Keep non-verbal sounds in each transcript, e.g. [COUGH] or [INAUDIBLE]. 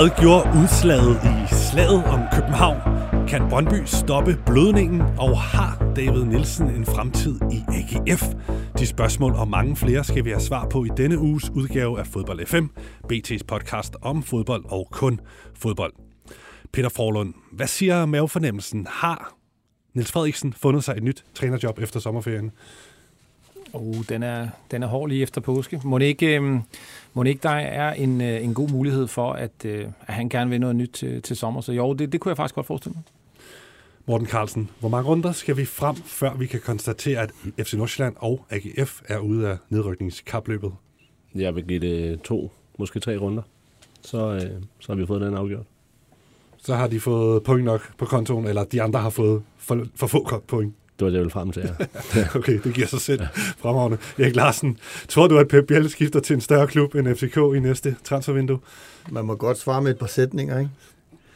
Hvad gjorde udslaget i slaget om København? Kan Brøndby stoppe blødningen? Og har David Nielsen en fremtid i AGF? De spørgsmål og mange flere skal vi have svar på i denne uges udgave af Fodbold FM, BT's podcast om fodbold og kun fodbold. Peter Forlund, hvad siger mavefornemmelsen? Har Niels Frederiksen fundet sig et nyt trænerjob efter sommerferien? Oh, den er, den er hård lige efter påske. Må det ikke, øh, må det ikke der er en, øh, en god mulighed for, at, øh, at han gerne vil noget nyt til, til sommer? Så jo, det, det kunne jeg faktisk godt forestille mig. Morten Carlsen, hvor mange runder skal vi frem, før vi kan konstatere, at FC Nordsjælland og AGF er ude af nedrykningskapløbet? Jeg vil give det to, måske tre runder. Så, øh, så har vi fået den afgjort. Så har de fået point nok på kontoen, eller de andre har fået for, for få point. Det var det, jeg ville frem til, [LAUGHS] ja. okay, det giver sig selv fremragende. Erik Larsen, tror du, at Pep Biel skifter til en større klub end FCK i næste transfervindue? Man må godt svare med et par sætninger, ikke?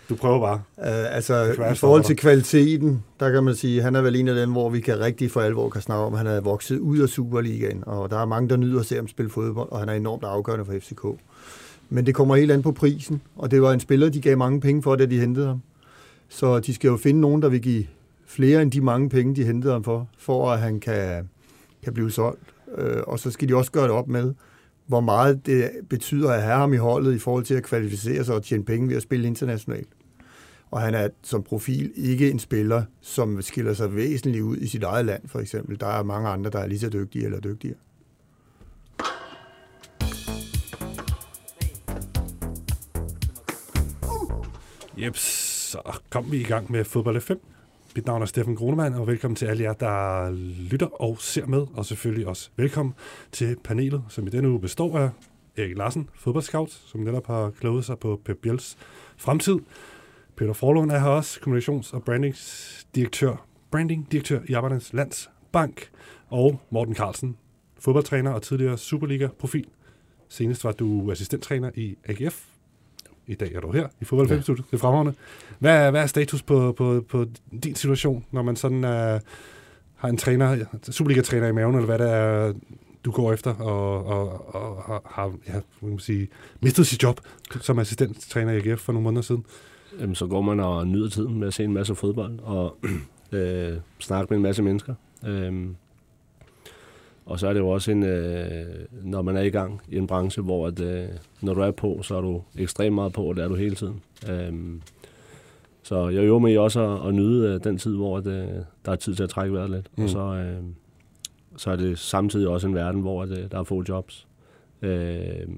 Du prøver bare. Uh, altså, i forhold til kvaliteten, der kan man sige, at han er vel en af dem, hvor vi kan rigtig for alvor kan snakke om, at han er vokset ud af Superligaen, og der er mange, der nyder at se ham spille fodbold, og han er enormt afgørende for FCK. Men det kommer helt an på prisen, og det var en spiller, de gav mange penge for, da de hentede ham. Så de skal jo finde nogen, der vil give flere end de mange penge, de hentede ham for, for at han kan, kan blive solgt. Øh, og så skal de også gøre det op med, hvor meget det betyder at have ham i holdet i forhold til at kvalificere sig og tjene penge ved at spille internationalt. Og han er som profil ikke en spiller, som skiller sig væsentligt ud i sit eget land, for eksempel. Der er mange andre, der er lige så dygtige eller dygtigere. Jeps, så kom vi i gang med Fodbold 5. Mit navn er Steffen Grunemann, og velkommen til alle jer, der lytter og ser med, og selvfølgelig også velkommen til panelet, som i denne uge består af Erik Larsen, fodboldscout, som netop har kloget sig på Pep Biels fremtid. Peter Forlund er her også, kommunikations- og brandingsdirektør, brandingdirektør i Arbejdernes Landsbank, og Morten Carlsen, fodboldtræner og tidligere Superliga-profil. Senest var du assistenttræner i AGF, i dag er du her i Fodbold 5 ja. Det er fremragende. Hvad, hvad er status på, på, på din situation, når man sådan uh, har en træner, Superliga-træner i maven, eller hvad det er, du går efter, og, og, og, og har ja, man sige, mistet sit job som assistenttræner i AGF for nogle måneder siden? Jamen, så går man og nyder tiden med at se en masse fodbold, og [CLEARS THROAT] øh, snakke med en masse mennesker. Øhm, og så er det jo også en, øh, når man er i gang i en branche, hvor at, øh, når du er på, så er du ekstremt meget på, og det er du hele tiden. Øhm, så jeg øver mig også at, at nyde øh, den tid, hvor at, øh, der er tid til at trække vejret lidt. Mm. Og så, øh, så er det samtidig også en verden, hvor at, øh, der er få jobs. Øh,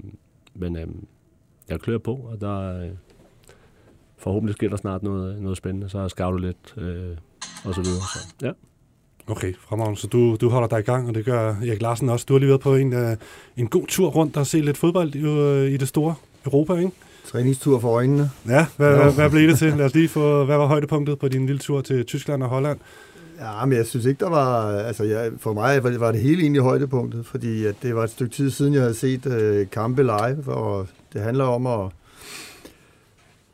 men øh, jeg klør på, og der øh, forhåbentlig sker der snart noget, noget spændende. Så har jeg lidt øh, og så videre. Så, ja. Okay, fremragende. Så du, du holder dig i gang, og det gør Erik Larsen også. Du har lige været på en, uh, en god tur rundt og se lidt fodbold i, uh, i det store Europa, ikke? Træningstur for øjnene. Ja, hvad, ja. hvad, hvad blev det til? Lad os lige få, hvad var højdepunktet på din lille tur til Tyskland og Holland? Ja, men jeg synes ikke, der var... Altså, jeg, for mig var det, var det hele egentlig højdepunktet, fordi at det var et stykke tid siden, jeg havde set uh, kampe live, og det handler om at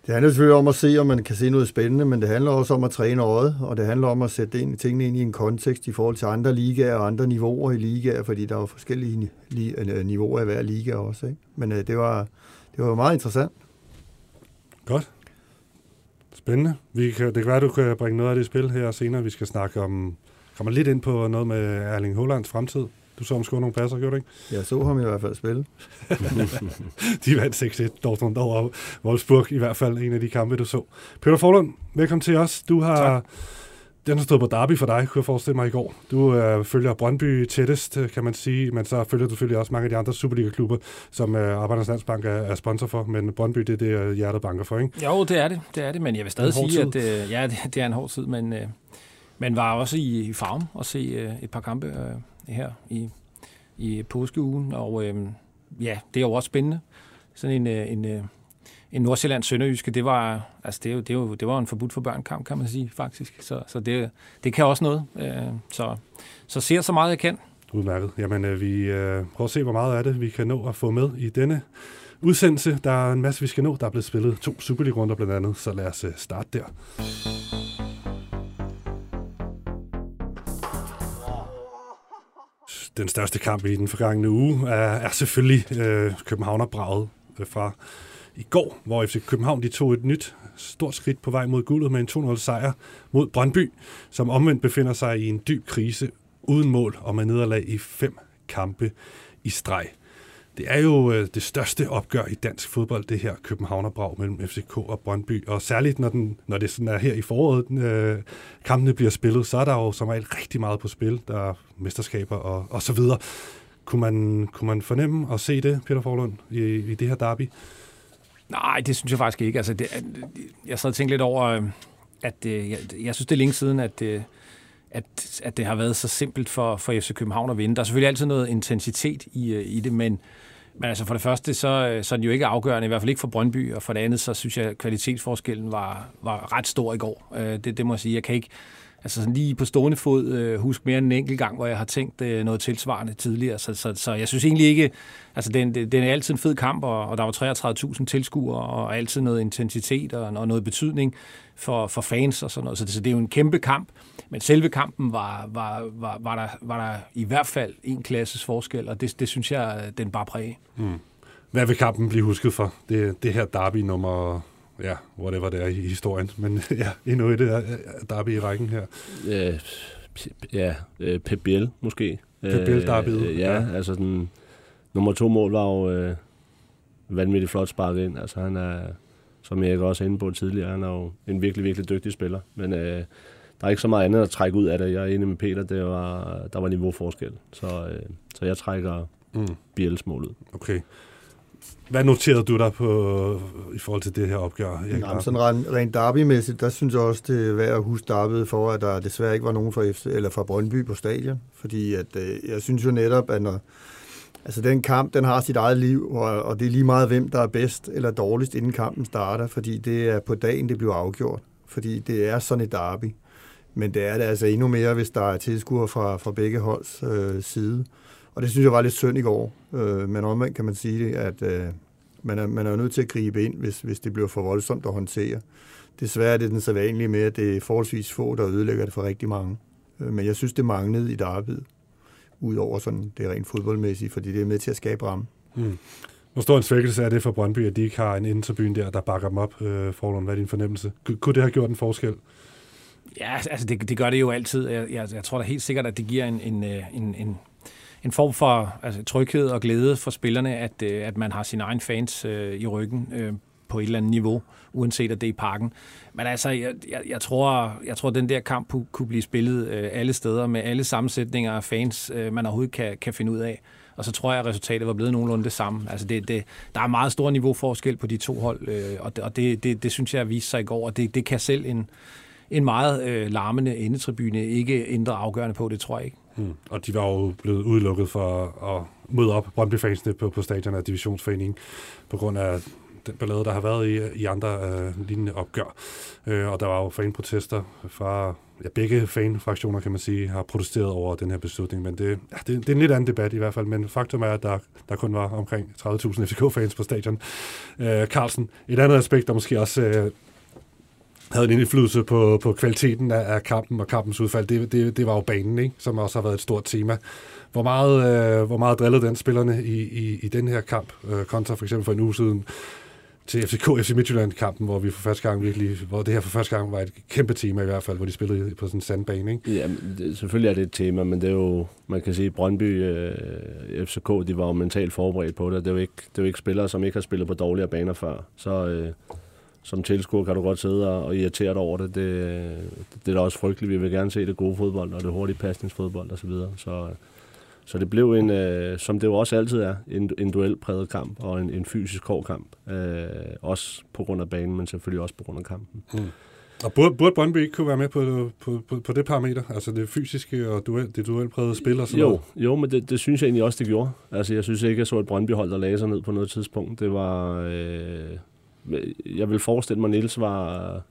det handler selvfølgelig om at se, om man kan se noget spændende, men det handler også om at træne øjet, og det handler om at sætte ind, tingene ind i en kontekst i forhold til andre ligaer og andre niveauer i ligaer, fordi der er forskellige øh, niveauer i hver liga også. Ikke? Men øh, det, var, det var meget interessant. Godt. Spændende. Vi kan, det kan være, at du kan bringe noget af det i spil her senere. Vi skal snakke om, kommer lidt ind på noget med Erling Hollands fremtid. Du så om score nogle passer, gjorde du ikke? Jeg så ham i hvert fald spille. [LAUGHS] de vandt 6-1, Dortmund over Wolfsburg, i hvert fald en af de kampe, du så. Peter Forlund, velkommen til os. Du har... Tak. Den har stået på derby for dig, kunne jeg forestille mig i går. Du øh, følger Brøndby tættest, kan man sige, men så følger du selvfølgelig også mange af de andre Superliga-klubber, som øh, Arbejdernes Landsbank er, er sponsor for, men Brøndby, det er det, øh, hjertet banker for, ikke? Jo, det er det, det er det, men jeg vil stadig sige, tid. at øh, ja, det, det er en hård tid, men, øh, men var også i, i farm og se øh, et par kampe øh, her i, i påskeugen, og øh, ja, det er jo også spændende. Sådan en, øh, en, øh, en Nordsjælland Sønderjyske, det var, altså det, er jo, det, er jo, det var en forbudt for børn kamp, kan man sige, faktisk. Så, så det, det kan også noget. Øh, så, så ser så meget, jeg kan. Udmærket. Jamen, øh, vi øh, prøver at se, hvor meget af det vi kan nå at få med i denne udsendelse. Der er en masse, vi skal nå. Der er blevet spillet to Superliga-runder blandt andet, så lad os øh, starte der. Den største kamp i den forgangne uge er, er selvfølgelig øh, Københavner-braget øh, fra i går, hvor FC København de tog et nyt stort skridt på vej mod guldet med en 2-0 sejr mod Brøndby, som omvendt befinder sig i en dyb krise uden mål og med nederlag i fem kampe i streg. Det er jo øh, det største opgør i dansk fodbold, det her Københavnerbrag mellem FCK og Brøndby. Og særligt når, den, når det sådan er her i foråret, den, øh, kampene bliver spillet, så er der jo som regel rigtig meget på spil. Der er mesterskaber og, og så videre. Kunne man, kunne man fornemme og se det, Peter Forlund, i, i det her derby? Nej, det synes jeg faktisk ikke. Altså, det, jeg sad og tænkte lidt over, øh, at øh, jeg, jeg synes, det er længe siden, at, øh, at, at det har været så simpelt for, for FC København at vinde. Der er selvfølgelig altid noget intensitet i, i det, men, men altså for det første, så, øh, så er den jo ikke afgørende, i hvert fald ikke for Brøndby, og for det andet, så synes jeg, at kvalitetsforskellen var, var ret stor i går. Øh, det, det må jeg sige. Jeg kan ikke, altså sådan lige på stående fod øh, huske mere end en enkelt gang, hvor jeg har tænkt øh, noget tilsvarende tidligere. Så, så, så jeg synes egentlig ikke, altså den, den er altid en fed kamp, og, og der var 33.000 tilskuere, og altid noget intensitet og, og noget betydning for, for fans og sådan noget. Så det, så det er jo en kæmpe kamp. Men selve kampen var, var, var, var, der, var der i hvert fald en klasses forskel, og det, det synes jeg, den bare præger. Mm. Hvad vil kampen blive husket for? Det, det her derby nummer ja, whatever det er i historien. Men [LAUGHS] ja, endnu et der, derby i rækken her. Øh, ja, øh, Pep Biel måske. Pep Biel derby. Øh, ja, ja, altså den nummer to mål var jo øh, vanvittigt flot sparket ind. Altså han er, som jeg også er inde på tidligere, han er jo en virkelig, virkelig dygtig spiller. Men øh, der er ikke så meget andet at trække ud af det. Jeg er enig med Peter, det var, der var niveauforskel. Så, øh, så jeg trækker mm. Biels mål ud. Okay. Hvad noterede du der på, i forhold til det her opgør? Jamen, sådan rent, rent derby-mæssigt, der synes jeg også, det er værd at huske derbyet for, at der desværre ikke var nogen fra, FC, eller fra Brøndby på stadion. Fordi at, øh, jeg synes jo netop, at når, altså den kamp, den har sit eget liv, og, og det er lige meget, hvem der er bedst eller dårligst, inden kampen starter, fordi det er på dagen, det bliver afgjort. Fordi det er sådan et derby. Men det er det altså endnu mere, hvis der er tilskuere fra, fra begge holds øh, side. Og det synes jeg var lidt synd i går. Øh, men omvendt kan man sige, at øh, man, er, man er nødt til at gribe ind, hvis, hvis det bliver for voldsomt at håndtere. Desværre er det den så vanlige med, at det er forholdsvis få, der ødelægger det for rigtig mange. Øh, men jeg synes, det manglede i Darby, udover sådan det rent fodboldmæssige, fordi det er med til at skabe ramme. Mm. Hvor stor en svækkelse er det for Brøndby, at de ikke har en interbyen der, der bakker dem op? Øh, Forlund, hvad er din fornemmelse? Kunne det have gjort en forskel? Ja, altså det, det gør det jo altid. Jeg, jeg, jeg tror da helt sikkert, at det giver en, en, øh, en, en en form for altså, tryghed og glæde for spillerne, at, øh, at man har sine egne fans øh, i ryggen øh, på et eller andet niveau, uanset at det er i parken. Men altså, jeg, jeg, jeg, tror, jeg tror, at den der kamp kunne blive spillet øh, alle steder med alle sammensætninger af fans, øh, man overhovedet kan, kan finde ud af. Og så tror jeg, at resultatet var blevet nogenlunde det samme. Altså det, det, der er meget stor niveauforskel på de to hold, øh, og, det, og det, det, det synes jeg viste sig i går, og det, det kan selv en, en meget øh, larmende endetribune ikke ændre afgørende på, det tror jeg ikke. Hmm. Og de var jo blevet udelukket for at møde op Brøndby-fansene på, på stadion af divisionsforeningen på grund af den ballade, der har været i, i andre øh, lignende opgør. Øh, og der var jo fanprotester fra ja, begge fanfraktioner, kan man sige, har protesteret over den her beslutning. Men det, ja, det, det er en lidt anden debat i hvert fald. Men faktum er, at der, der kun var omkring 30.000 FCK-fans på stadion. Øh, Carlsen, et andet aspekt, der måske også øh, havde en indflydelse på, på kvaliteten af, af kampen og kampens udfald, det, det, det var jo banen, ikke? som også har været et stort tema. Hvor meget, øh, hvor meget drillede den spillerne i, i, i den her kamp, øh, kontra for eksempel for en uge siden til FCK FC Midtjylland-kampen, hvor vi for første gang virkelig, hvor det her for første gang var et kæmpe tema i hvert fald, hvor de spillede på sådan en sandbane, ikke? Ja, det, selvfølgelig er det et tema, men det er jo, man kan sige, Brøndby, øh, FCK, de var jo mentalt forberedt på det. Det er jo ikke, det er jo ikke spillere, som ikke har spillet på dårligere baner før. Så, øh, som tilskuer kan du godt sidde og irritere dig over det. det. Det er da også frygteligt. Vi vil gerne se det gode fodbold, og det hurtige pasningsfodbold osv. Så, så så det blev en, øh, som det jo også altid er, en, en duelpræget kamp og en, en fysisk hård kamp. Øh, også på grund af banen, men selvfølgelig også på grund af kampen. Mm. Og burde, burde Brøndby ikke kunne være med på, på, på, på det parameter? Altså det fysiske og duel, det duelprægede spil og sådan jo, noget? Jo, men det, det synes jeg egentlig også, det gjorde. Altså jeg synes ikke, jeg så et Brøndby-hold, der lagde sig ned på noget tidspunkt. Det var... Øh, jeg vil forestille mig, at Niels var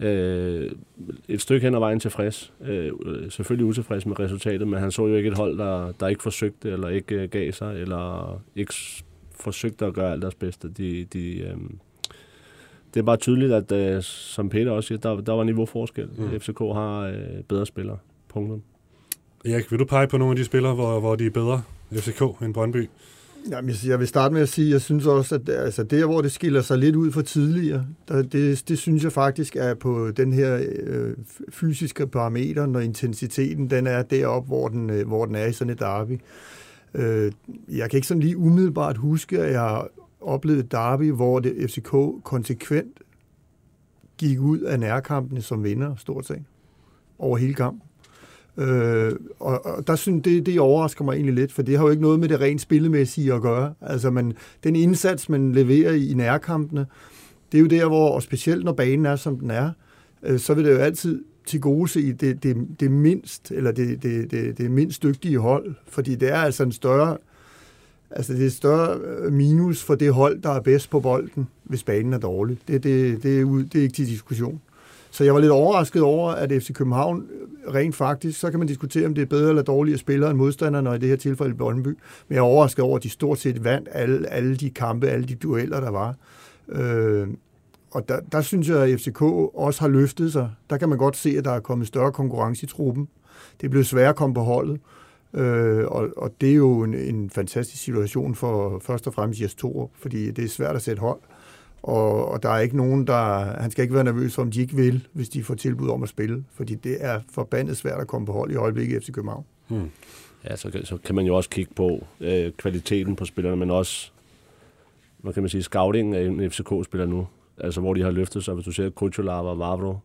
øh, et stykke hen ad vejen tilfreds. Øh, selvfølgelig utilfreds med resultatet, men han så jo ikke et hold, der, der ikke forsøgte, eller ikke øh, gav sig, eller ikke forsøgte at gøre alt deres bedste. De, de, øh, det er bare tydeligt, at øh, som Peter også siger, der, der var niveauforskel. Mm. FCK har øh, bedre spillere. Punktum. Erik, vil du pege på nogle af de spillere, hvor, hvor de er bedre FCK end Brøndby? Jamen, jeg vil starte med at sige, at jeg synes også, at altså, der, hvor det skiller sig lidt ud for tidligere, der, det, det synes jeg faktisk er på den her øh, fysiske parameter, når intensiteten den er deroppe, hvor den, øh, hvor den er i sådan et derby. Øh, jeg kan ikke sådan lige umiddelbart huske, at jeg har oplevet et derby, hvor det FCK konsekvent gik ud af nærkampene som vinder, stort set, over hele kampen. Øh, og, og der synes det, det overrasker mig egentlig lidt, for det har jo ikke noget med det rent spillemæssige at gøre. Altså, man, den indsats, man leverer i nærkampene, det er jo der, hvor, og specielt når banen er, som den er, øh, så vil det jo altid til gode se det, det, det mindst, eller det, det, det, det mindst dygtige hold, fordi det er altså en større, altså det er større øh, minus for det hold, der er bedst på bolden, hvis banen er dårlig. Det, det, det, er, det er ikke til diskussion. Så jeg var lidt overrasket over, at FC København øh, rent faktisk, så kan man diskutere, om det er bedre eller dårligere spillere end modstanderne, og i det her tilfælde Brøndby. Men jeg er overrasket over, at de stort set vandt alle, alle de kampe, alle de dueller, der var. Øh, og der, der synes jeg, at FCK også har løftet sig. Der kan man godt se, at der er kommet større konkurrence i truppen. Det er blevet sværere at komme på holdet. Øh, og, og det er jo en, en fantastisk situation for først og fremmest Jes Thor, fordi det er svært at sætte hold. Og, og der er ikke nogen, der... Han skal ikke være nervøs for, om de ikke vil, hvis de får tilbud om at spille. Fordi det er forbandet svært at komme på hold i øjeblikket efter København. Hmm. Ja, så, så kan man jo også kigge på øh, kvaliteten på spillerne, men også, hvad kan man sige, scouting af en FCK-spiller nu. Altså, hvor de har løftet sig. Hvis du ser Kuchulava og Vavro.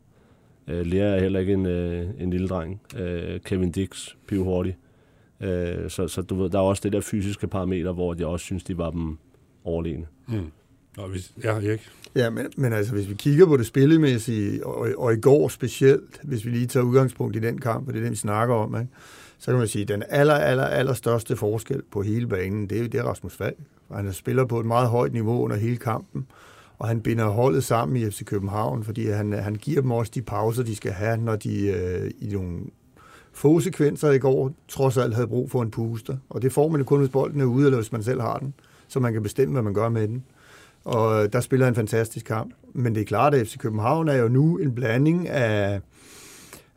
Øh, Lea er heller ikke en, øh, en lille dreng. Øh, Kevin Dix, piv hurtigt. Øh, så, så du ved, der er også det der fysiske parameter, hvor de også synes, de var dem overlegne. Mm. Og hvis, ja, Erik? Ja, men, men altså, hvis vi kigger på det spillemæssige, og, og i går specielt, hvis vi lige tager udgangspunkt i den kamp, og det er den, vi snakker om, ikke? så kan man sige, at den aller, aller, aller største forskel på hele banen, det er, det er Rasmus Falk. Han spiller på et meget højt niveau under hele kampen, og han binder holdet sammen i FC København, fordi han, han giver dem også de pauser, de skal have, når de øh, i nogle få sekvenser i går trods alt havde brug for en puster. Og det får man kun, hvis bolden er ude, eller hvis man selv har den, så man kan bestemme, hvad man gør med den og øh, der spiller en fantastisk kamp. Men det er klart, at FC København er jo nu en blanding af,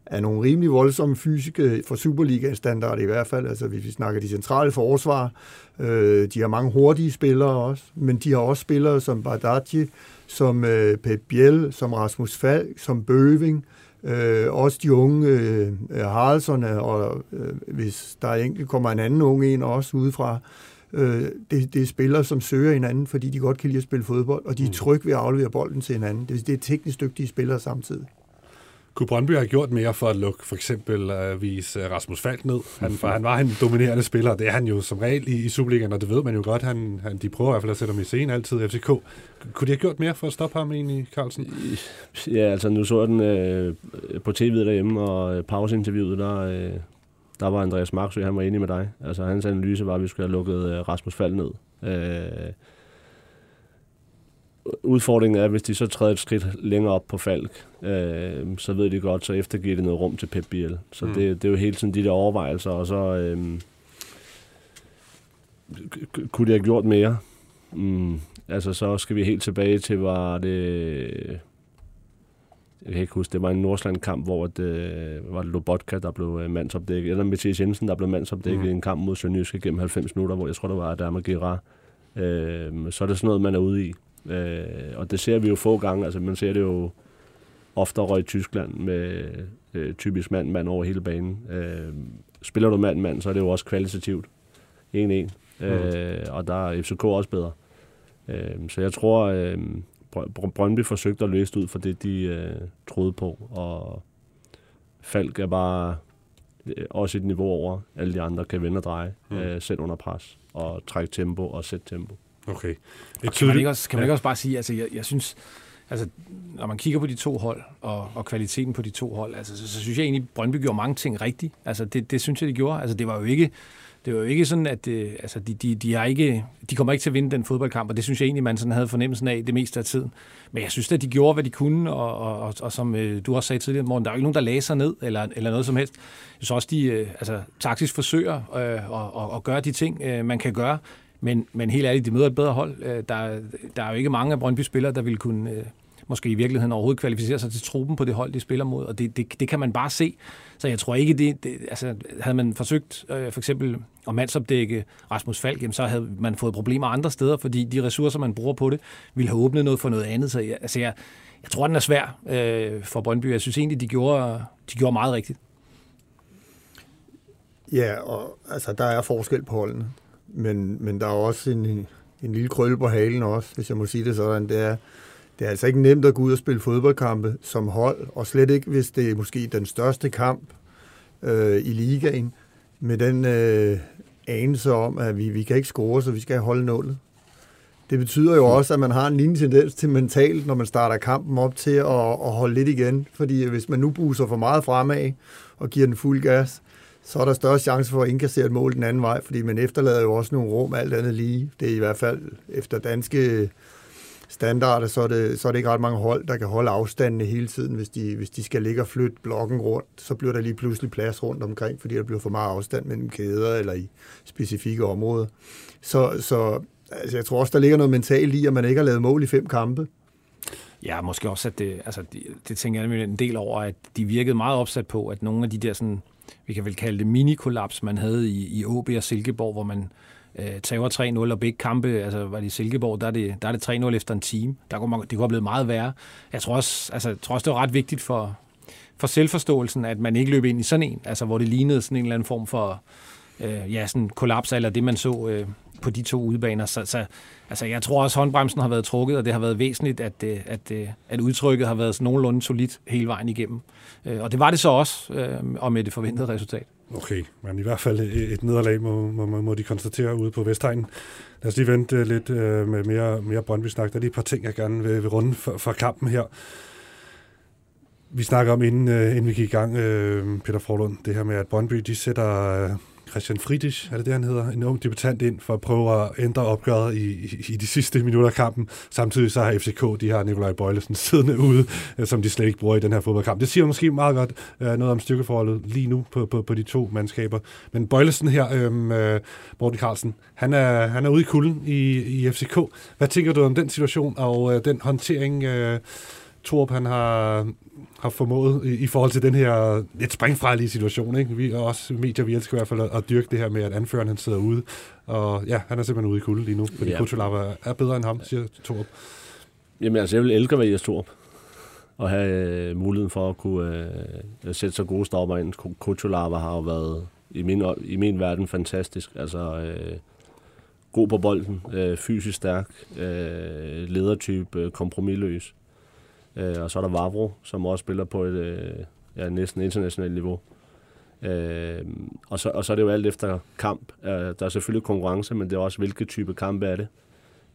af nogle rimelig voldsomme fysiske, for Superliga-standard i hvert fald, altså hvis vi snakker de centrale forsvar, øh, de har mange hurtige spillere også, men de har også spillere som Bardacci, som øh, Pep Biel, som Rasmus Falk, som Bøving, øh, også de unge øh, Haraldsson, og øh, hvis der enkelt kommer en anden unge ind også udefra, Øh, det, det er spillere, som søger hinanden, fordi de godt kan lide at spille fodbold, og de er mm. trygge ved at aflevere bolden til hinanden. Det, det er teknisk dygtige spillere samtidig. Kunne Brøndby have gjort mere for at lukke for eksempel at vise Rasmus Falk ned? Han, for han var en dominerende spiller, det er han jo som regel i, i Superligaen, og det ved man jo godt. Han, han, de prøver i hvert fald at sætte ham i scenen altid, FCK. Kunne de have gjort mere for at stoppe ham egentlig, Carlsen? Ja, altså nu så jeg den øh, på tv derhjemme, og øh, pauseinterviewet, der, øh, der var Andreas Marksø, han var enig med dig. Altså hans analyse var, at vi skulle have lukket uh, Rasmus Fald ned. Uh, udfordringen er, hvis de så træder et skridt længere op på Falk, uh, så ved de godt, så eftergiver det noget rum til Pep Biel. Så mm. det, det er jo hele tiden de der overvejelser, og så uh, kunne de have gjort mere. Mm, altså så skal vi helt tilbage til, var det jeg kan ikke huske, det var en Nordsjælland-kamp, hvor det, øh, var det Lobotka, der blev øh, mandsopdækket, eller Mathias Jensen, der blev mandsopdækket mm. i en kamp mod Sønderjyske gennem 90 minutter, hvor jeg tror, det var Adama Gira. Øh, så er det sådan noget, man er ude i. Øh, og det ser vi jo få gange, altså man ser det jo oftere i Tyskland med øh, typisk mand-mand over hele banen. Øh, spiller du mand-mand, så er det jo også kvalitativt 1-1. Mm. Øh, og der er FCK også bedre. Øh, så jeg tror, øh, Brøndby forsøgte at løse det ud for det, de øh, troede på, og Falk er bare øh, også et niveau over alle de andre, kan vende og dreje, mm. øh, selv under pres, og trække tempo og sætte tempo. Okay. Og kan man ikke også, kan man ikke også bare sige, altså jeg, jeg synes, altså, når man kigger på de to hold, og, og kvaliteten på de to hold, altså, så, så synes jeg egentlig, at Brøndby gjorde mange ting rigtigt. Altså, det, det synes jeg, de gjorde. Altså, det var jo ikke, det var jo ikke sådan, at det, altså, de, de, de, har ikke, de kommer ikke til at vinde den fodboldkamp, og det synes jeg egentlig, man sådan havde fornemmelsen af det meste af tiden. Men jeg synes at de gjorde, hvad de kunne, og, og, og, og som øh, du også sagde tidligere, morgen, der er jo ikke nogen, der læser ned, eller, eller noget som helst. Jeg synes også, de øh, altså, taktisk forsøger øh, at, og, gøre de ting, øh, man kan gøre, men, men helt ærligt, de møder et bedre hold. Øh, der, der er jo ikke mange af Brøndby spillere, der ville kunne... Øh, måske i virkeligheden overhovedet kvalificere sig til truppen på det hold, de spiller mod, og det, det, det kan man bare se. Så jeg tror ikke, det, det altså, havde man forsøgt øh, for eksempel at mandsopdække Rasmus Falk, jamen, så havde man fået problemer andre steder, fordi de ressourcer, man bruger på det, ville have åbnet noget for noget andet. Så jeg, altså, jeg, jeg tror, den er svær øh, for Brøndby. Jeg synes egentlig, de gjorde, de gjorde meget rigtigt. Ja, og altså, der er forskel på holdene. Men, men der er også en, en lille krølle på halen også, hvis jeg må sige det sådan. Det er, det er altså ikke nemt at gå ud og spille fodboldkampe som hold, og slet ikke, hvis det er måske den største kamp øh, i ligaen, med den øh, anelse om, at vi, vi kan ikke score, så vi skal holde nullet. Det betyder jo også, at man har en lignende tendens til mentalt, når man starter kampen op til at, at holde lidt igen. Fordi hvis man nu buser for meget fremad og giver den fuld gas, så er der større chance for at indkassere et mål den anden vej, fordi man efterlader jo også nogle rum, alt andet lige. Det er i hvert fald efter danske standarder, så er, det, så er det ikke ret mange hold, der kan holde afstandene hele tiden. Hvis de, hvis de skal ligge og flytte blokken rundt, så bliver der lige pludselig plads rundt omkring, fordi der bliver for meget afstand mellem kæder eller i specifikke områder. Så, så altså, jeg tror også, der ligger noget mentalt i, at man ikke har lavet mål i fem kampe. Ja, måske også, at det, altså, det, det tænker jeg en del over, at de virkede meget opsat på, at nogle af de der sådan, vi kan vel kalde det mini-kollaps, man havde i, i OB og Silkeborg, hvor man øh, tager 3-0, og begge kampe, altså var det i Silkeborg, der er det, der er det 3-0 efter en time. Der kunne man, det kunne have blevet meget værre. Jeg tror også, altså, jeg tror også det var ret vigtigt for, for selvforståelsen, at man ikke løb ind i sådan en, altså hvor det lignede sådan en eller anden form for øh, ja, sådan kollaps, eller det man så øh, på de to udebaner. Så, så altså, jeg tror også, at håndbremsen har været trukket, og det har været væsentligt, at, øh, at, øh, at, udtrykket har været sådan nogenlunde solidt hele vejen igennem. Øh, og det var det så også, og med det forventede resultat. Okay, men i hvert fald et nederlag må, må, må de konstatere ude på Vestegnen. Lad os lige vente lidt med mere, mere Brøndby-snak. Der er lige et par ting, jeg gerne vil, vil runde for, for kampen her. Vi snakker om, inden, inden vi gik i gang, Peter Forlund, det her med, at Brøndby de sætter Christian Friedrich, er det det, han hedder, en ung debutant ind for at prøve at ændre opgøret i, i, i de sidste minutter af kampen. Samtidig så har FCK, de har Nikolaj Bøjlesen [LAUGHS] siddende ude, øh, som de slet ikke bruger i den her fodboldkamp. Det siger måske meget godt øh, noget om styrkeforholdet lige nu på, på, på de to mandskaber. Men Bøjlesen her, øhm, øh, Morten Carlsen, han er, han er ude i kulden i, i FCK. Hvad tænker du om den situation og øh, den håndtering, øh, Torp han har, har formået i, i forhold til den her lidt springfrejlige situation. Ikke? Vi, og også medier, vi elsker i hvert fald at, at dyrke det her med, at anføreren han sidder ude. Og ja, han er simpelthen ude i kulden lige nu, fordi ja. Kutulava er bedre end ham, siger Torp. Jamen altså, jeg vil elske at være Torp og have øh, muligheden for at kunne øh, sætte så gode stopper ind. Kutulava har jo været i min, i min verden fantastisk. Altså, øh, god på bolden, øh, fysisk stærk, øh, ledertype, øh, kompromilløs. Øh, og så er der Vavro, som også spiller på et øh, ja, næsten internationalt niveau. Øh, og, så, og så er det jo alt efter kamp. Øh, der er selvfølgelig konkurrence, men det er også, hvilke type kamp er det.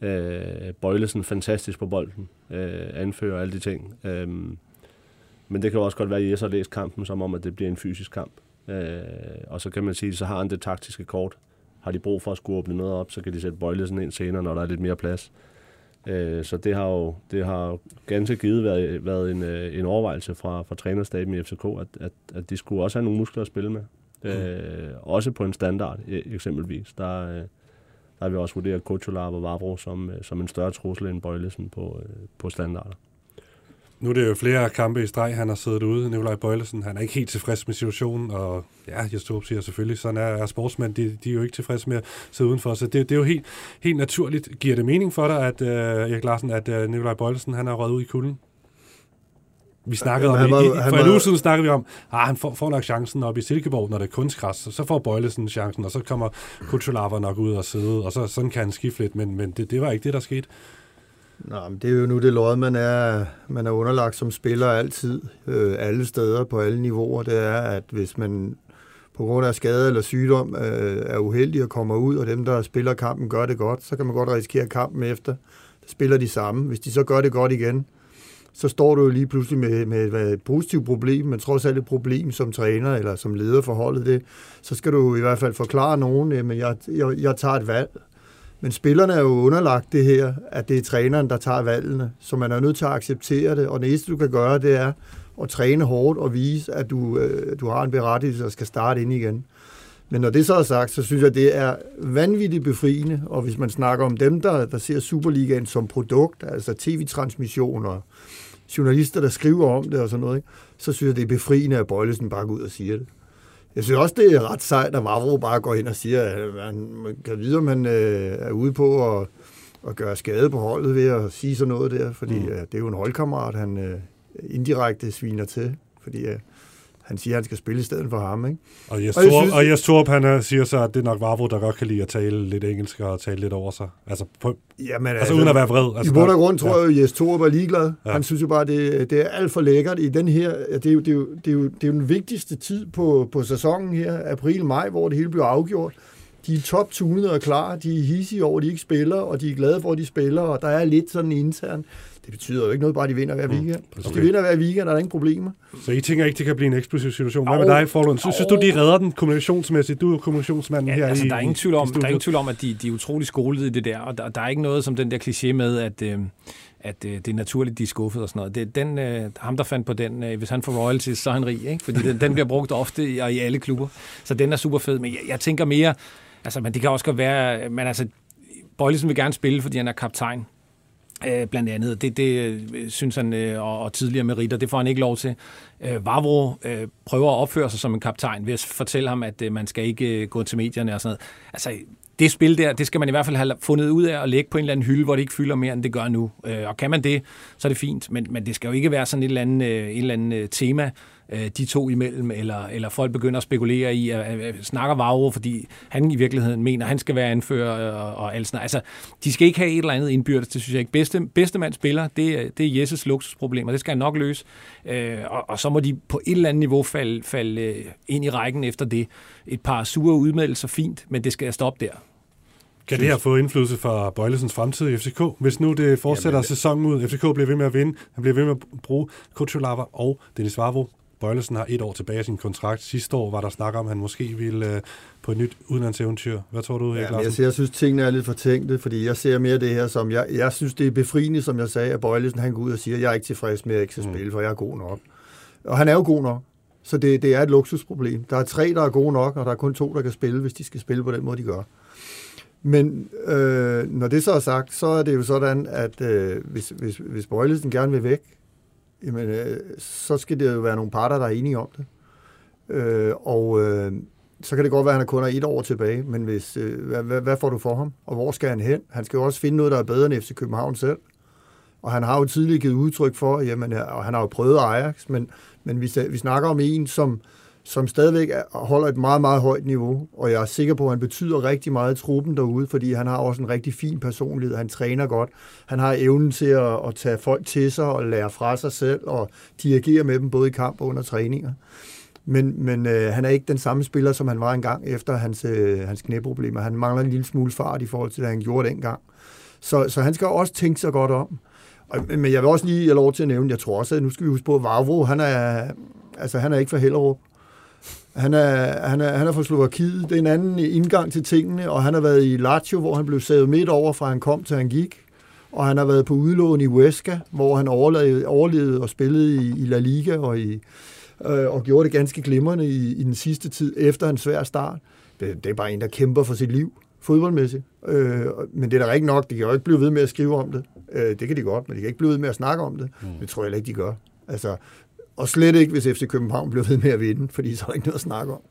Øh, Bøjlesen fantastisk på bolden, øh, anfører alle de ting. Øh, men det kan jo også godt være, at Jes har læst kampen som om, at det bliver en fysisk kamp. Øh, og så kan man sige, så har han det taktiske kort. Har de brug for at skulle åbne noget op, så kan de sætte Bøjlesen ind senere, når der er lidt mere plads. Øh, så det har jo det har ganske givet været, været en, øh, en overvejelse fra, fra trænerstaben i FCK, at, at, at de skulle også have nogle muskler at spille med. Mm. Øh, også på en standard e, eksempelvis. Der, øh, der har vi også vurderet Kutulab og Vavro som, som en større trussel end Bøjlesen på, på standarder. Nu er det jo flere kampe i streg, han har siddet ude, Nikolaj Bøjlesen. Han er ikke helt tilfreds med situationen, og ja, jeg står siger selvfølgelig, sådan er, er sportsmænd, de, de er jo ikke tilfredse med at sidde udenfor. Så det, det er jo helt, helt naturligt. Giver det mening for dig, at uh, Erik Larsen, at uh, Nikolaj Bøjlesen, han er røget ud i kulden? Vi snakkede om, var, i, for en uge siden snakkede vi om, at ah, han får, får nok chancen op i Silkeborg, når det er kunstgræs, så får Bøjlesen chancen, og så kommer Kutsulava nok ud og sidde, og så, sådan kan han skifte lidt, men, men det, det var ikke det, der skete. Nå, men det er jo nu det lod, man er, man er underlagt som spiller altid, øh, alle steder, på alle niveauer. Det er, at hvis man på grund af skade eller sygdom øh, er uheldig og kommer ud, og dem, der spiller kampen, gør det godt, så kan man godt risikere kampen efter. Så spiller de samme. Hvis de så gør det godt igen, så står du jo lige pludselig med, med et positivt problem, men trods alt et problem som træner eller som leder for holdet, det, så skal du i hvert fald forklare nogen, at jeg, jeg, jeg tager et valg, men spillerne er jo underlagt det her, at det er træneren, der tager valgene, så man er nødt til at acceptere det, og det eneste, du kan gøre, det er at træne hårdt og vise, at du, øh, du har en berettigelse og skal starte ind igen. Men når det så er sagt, så synes jeg, det er vanvittigt befriende, og hvis man snakker om dem, der, der ser Superligaen som produkt, altså tv-transmissioner, journalister, der skriver om det og sådan noget, ikke? så synes jeg, det er befriende, at Bøjlesen bare går ud og siger det. Jeg synes også, det er ret sejt, at Vavro bare går ind og siger, at man kan vide, om han øh, er ude på at, at gøre skade på holdet ved at sige sådan noget der, fordi mm. øh, det er jo en holdkammerat, han øh, indirekte sviner til, fordi øh, han siger, at han skal spille i stedet for ham. Ikke? Og Jes Torp, synes, og Jes Torp han øh, siger så, at det er nok Vavro, der godt kan lide at tale lidt engelsk og tale lidt over sig. Altså, på, jamen, altså, altså uden at være vred. Altså, I bund og grund tror ja. jeg, at Jes Torp er ligeglad. Ja. Han synes jo bare, det, det er alt for lækkert i den her... Det er jo, det er jo, det er jo, det er jo den vigtigste tid på, på sæsonen her, april-maj, hvor det hele bliver afgjort. De er top og klar, de er hissige over, at de ikke spiller, og de er glade for, at de spiller, og der er lidt sådan intern det betyder jo ikke noget, bare at de vinder hver mm, weekend. Mm, Hvis de vinder hver weekend, er der ingen problemer. Så I tænker ikke, det kan blive en eksplosiv situation? Hvad med dig, Forlund? Synes, synes du, de redder den kommunikationsmæssigt? Du er kommunikationsmanden ja, her altså, i der er ingen tvivl om, der er ingen tvivl om at de, de er utrolig skolede i det der, og der, der er ikke noget som den der kliché med, at... Øh, at øh, det er naturligt, de er skuffet og sådan noget. Det, den, øh, ham, der fandt på den, øh, hvis han får royalties, så er han rig, ikke? Fordi den, den bliver brugt ofte i, i alle klubber. Så den er super fed, men jeg, jeg tænker mere, altså, men det kan også godt være, men altså, Bøjlesen vil gerne spille, fordi han er kaptajn. Øh, blandt andet. Det, det øh, synes han, øh, og, og tidligere meritter, det får han ikke lov til. Øh, Vavro øh, prøver at opføre sig som en kaptajn ved at fortælle ham, at øh, man skal ikke øh, gå til medierne og sådan noget. Altså, det spil der, det skal man i hvert fald have fundet ud af at lægge på en eller anden hylde, hvor det ikke fylder mere, end det gør nu. Øh, og kan man det, så er det fint, men, men det skal jo ikke være sådan et eller andet, øh, et eller andet øh, tema, øh, de to imellem, eller, eller folk begynder at spekulere i, at, at, at snakker Vavro, fordi han i virkeligheden mener, at han skal være anfører og, og alt sådan Altså, de skal ikke have et eller andet indbyrdes, det synes jeg ikke. Bedste, bedste mand spiller, det, det er Jesses luksusproblemer, det skal han nok løse, øh, og, og så må de på et eller andet niveau falde, falde øh, ind i rækken efter det. Et par sure udmeldelser, fint, men det skal stoppe der. Kan det her få indflydelse for Bøjlesens fremtid i FCK? Hvis nu det fortsætter Jamen, sæsonen ud, FCK bliver ved med at vinde, han bliver ved med at bruge Kuchulava og Dennis Vavro Bøjlesen har et år tilbage af sin kontrakt. Sidste år var der snak om, at han måske ville øh, på et nyt udenlandseventyr. Hvad tror du, Erik ja, jeg, jeg synes, tingene er lidt fortænkte, fordi jeg ser mere det her som, jeg, jeg synes, det er befriende, som jeg sagde, at Bøjlesen han går ud og siger, jeg er ikke tilfreds med, at jeg ikke skal mm. spille, for jeg er god nok. Og han er jo god nok. Så det, det er et luksusproblem. Der er tre, der er gode nok, og der er kun to, der kan spille, hvis de skal spille på den måde, de gør. Men øh, når det så er sagt, så er det jo sådan, at øh, hvis, hvis, hvis Bøjlesen gerne vil væk, jamen, øh, så skal det jo være nogle parter, der er enige om det. Øh, og øh, så kan det godt være, at han kun har et år tilbage, men hvis, øh, hvad, hvad, hvad får du for ham? Og hvor skal han hen? Han skal jo også finde noget, der er bedre end FC København selv. Og han har jo tidligere givet udtryk for, jamen, øh, og han har jo prøvet Ajax, men, men vi, vi snakker om en, som, som stadigvæk holder et meget, meget højt niveau, og jeg er sikker på, at han betyder rigtig meget i truppen derude, fordi han har også en rigtig fin personlighed, han træner godt, han har evnen til at, at tage folk til sig og lære fra sig selv, og dirigere med dem både i kamp og under træninger. Men, men øh, han er ikke den samme spiller, som han var engang efter hans, øh, hans knæproblemer. Han mangler en lille smule fart i forhold til, hvad han gjorde dengang. Så, så han skal også tænke sig godt om. Og, men jeg vil også lige have lov til at nævne, jeg tror også, at nu skal vi huske på, at Vavro, han er, altså, han er ikke for Hellerup. Han er, han, er, han er fra Slovakiet. Det er en anden indgang til tingene, og han har været i Lazio, hvor han blev savet midt over, fra han kom til han gik. Og han har været på udlån i Huesca, hvor han overlevede, overlevede og spillede i, i La Liga og, i, øh, og gjorde det ganske glimrende i, i den sidste tid efter en svær start. Det, det er bare en, der kæmper for sit liv fodboldmæssigt. Øh, men det er da ikke nok. De kan jo ikke blive ved med at skrive om det. Øh, det kan de godt, men de kan ikke blive ved med at snakke om det. Mm. Det tror jeg ikke, de gør. Altså, og slet ikke, hvis FC København bliver ved med at vinde, fordi så er der ikke noget at snakke om.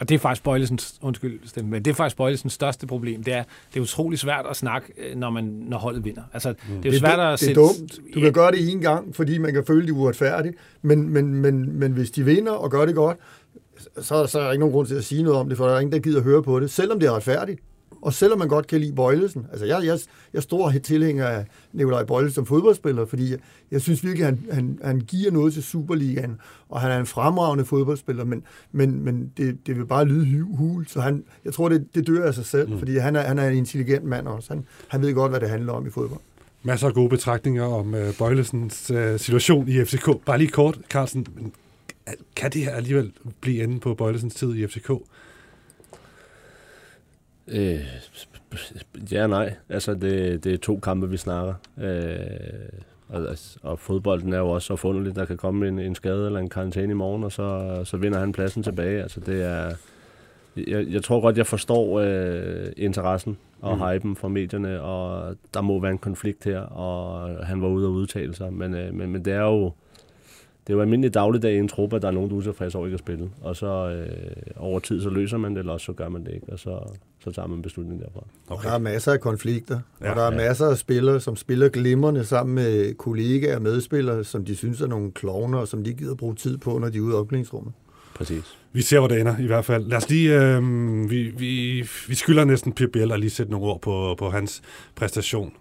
Og det er faktisk Bøjlesens, undskyld, stemme, men det er faktisk Bøjlesens største problem. Det er, det er utrolig svært at snakke, øh, når, man, når holdet vinder. Altså, mm. det er jo svært at det, det er dumt. Du kan gøre det en gang, fordi man kan føle, det uretfærdigt. Men, men, men, men hvis de vinder og gør det godt, så, så er der ikke nogen grund til at sige noget om det, for der er ingen, der gider at høre på det, selvom det er retfærdigt. Og selvom man godt kan lide Bøjlesen, altså jeg, jeg, jeg er stor tilhænger af Nikolaj Bøjlesen som fodboldspiller, fordi jeg, jeg synes virkelig, at han, han, han giver noget til Superligaen, og han er en fremragende fodboldspiller, men, men, men det, det vil bare lyde hul, så han, jeg tror, det, det dør af sig selv, mm. fordi han er, han er en intelligent mand også. Han, han ved godt, hvad det handler om i fodbold. Masser af gode betragtninger om uh, Bøjlesens uh, situation i FCK. Bare lige kort, Carlsen, kan det her alligevel blive enden på Bøjlesens tid i FCK? Øh, ja nej. Altså, det, det er to kampe, vi snakker. Øh, og, og fodbolden er jo også så funderligt. Der kan komme en, en skade eller en karantæne i morgen, og så, så vinder han pladsen tilbage. Altså, det er, jeg, jeg tror godt, jeg forstår øh, interessen og mm. hypen fra medierne, og der må være en konflikt her, og han var ude og udtale sig, men, øh, men, men det er jo det er jo almindelig dagligdag i en truppe, at der er nogen, der er utilfredse over ikke at spille. Og så øh, over tid, så løser man det, eller så gør man det ikke, og så, så tager man en beslutning derfra. Okay. Der er masser af konflikter, ja, og der er ja. masser af spillere, som spiller glimrende sammen med kollegaer og medspillere, som de synes er nogle klovner, og som de gider bruge tid på, når de er ude i opklædningsrummet. Præcis. Vi ser, hvor det ender i hvert fald. Lad os lige, øh, vi, vi, vi skylder næsten Pip Biel at lige sætte nogle ord på, på hans præstation.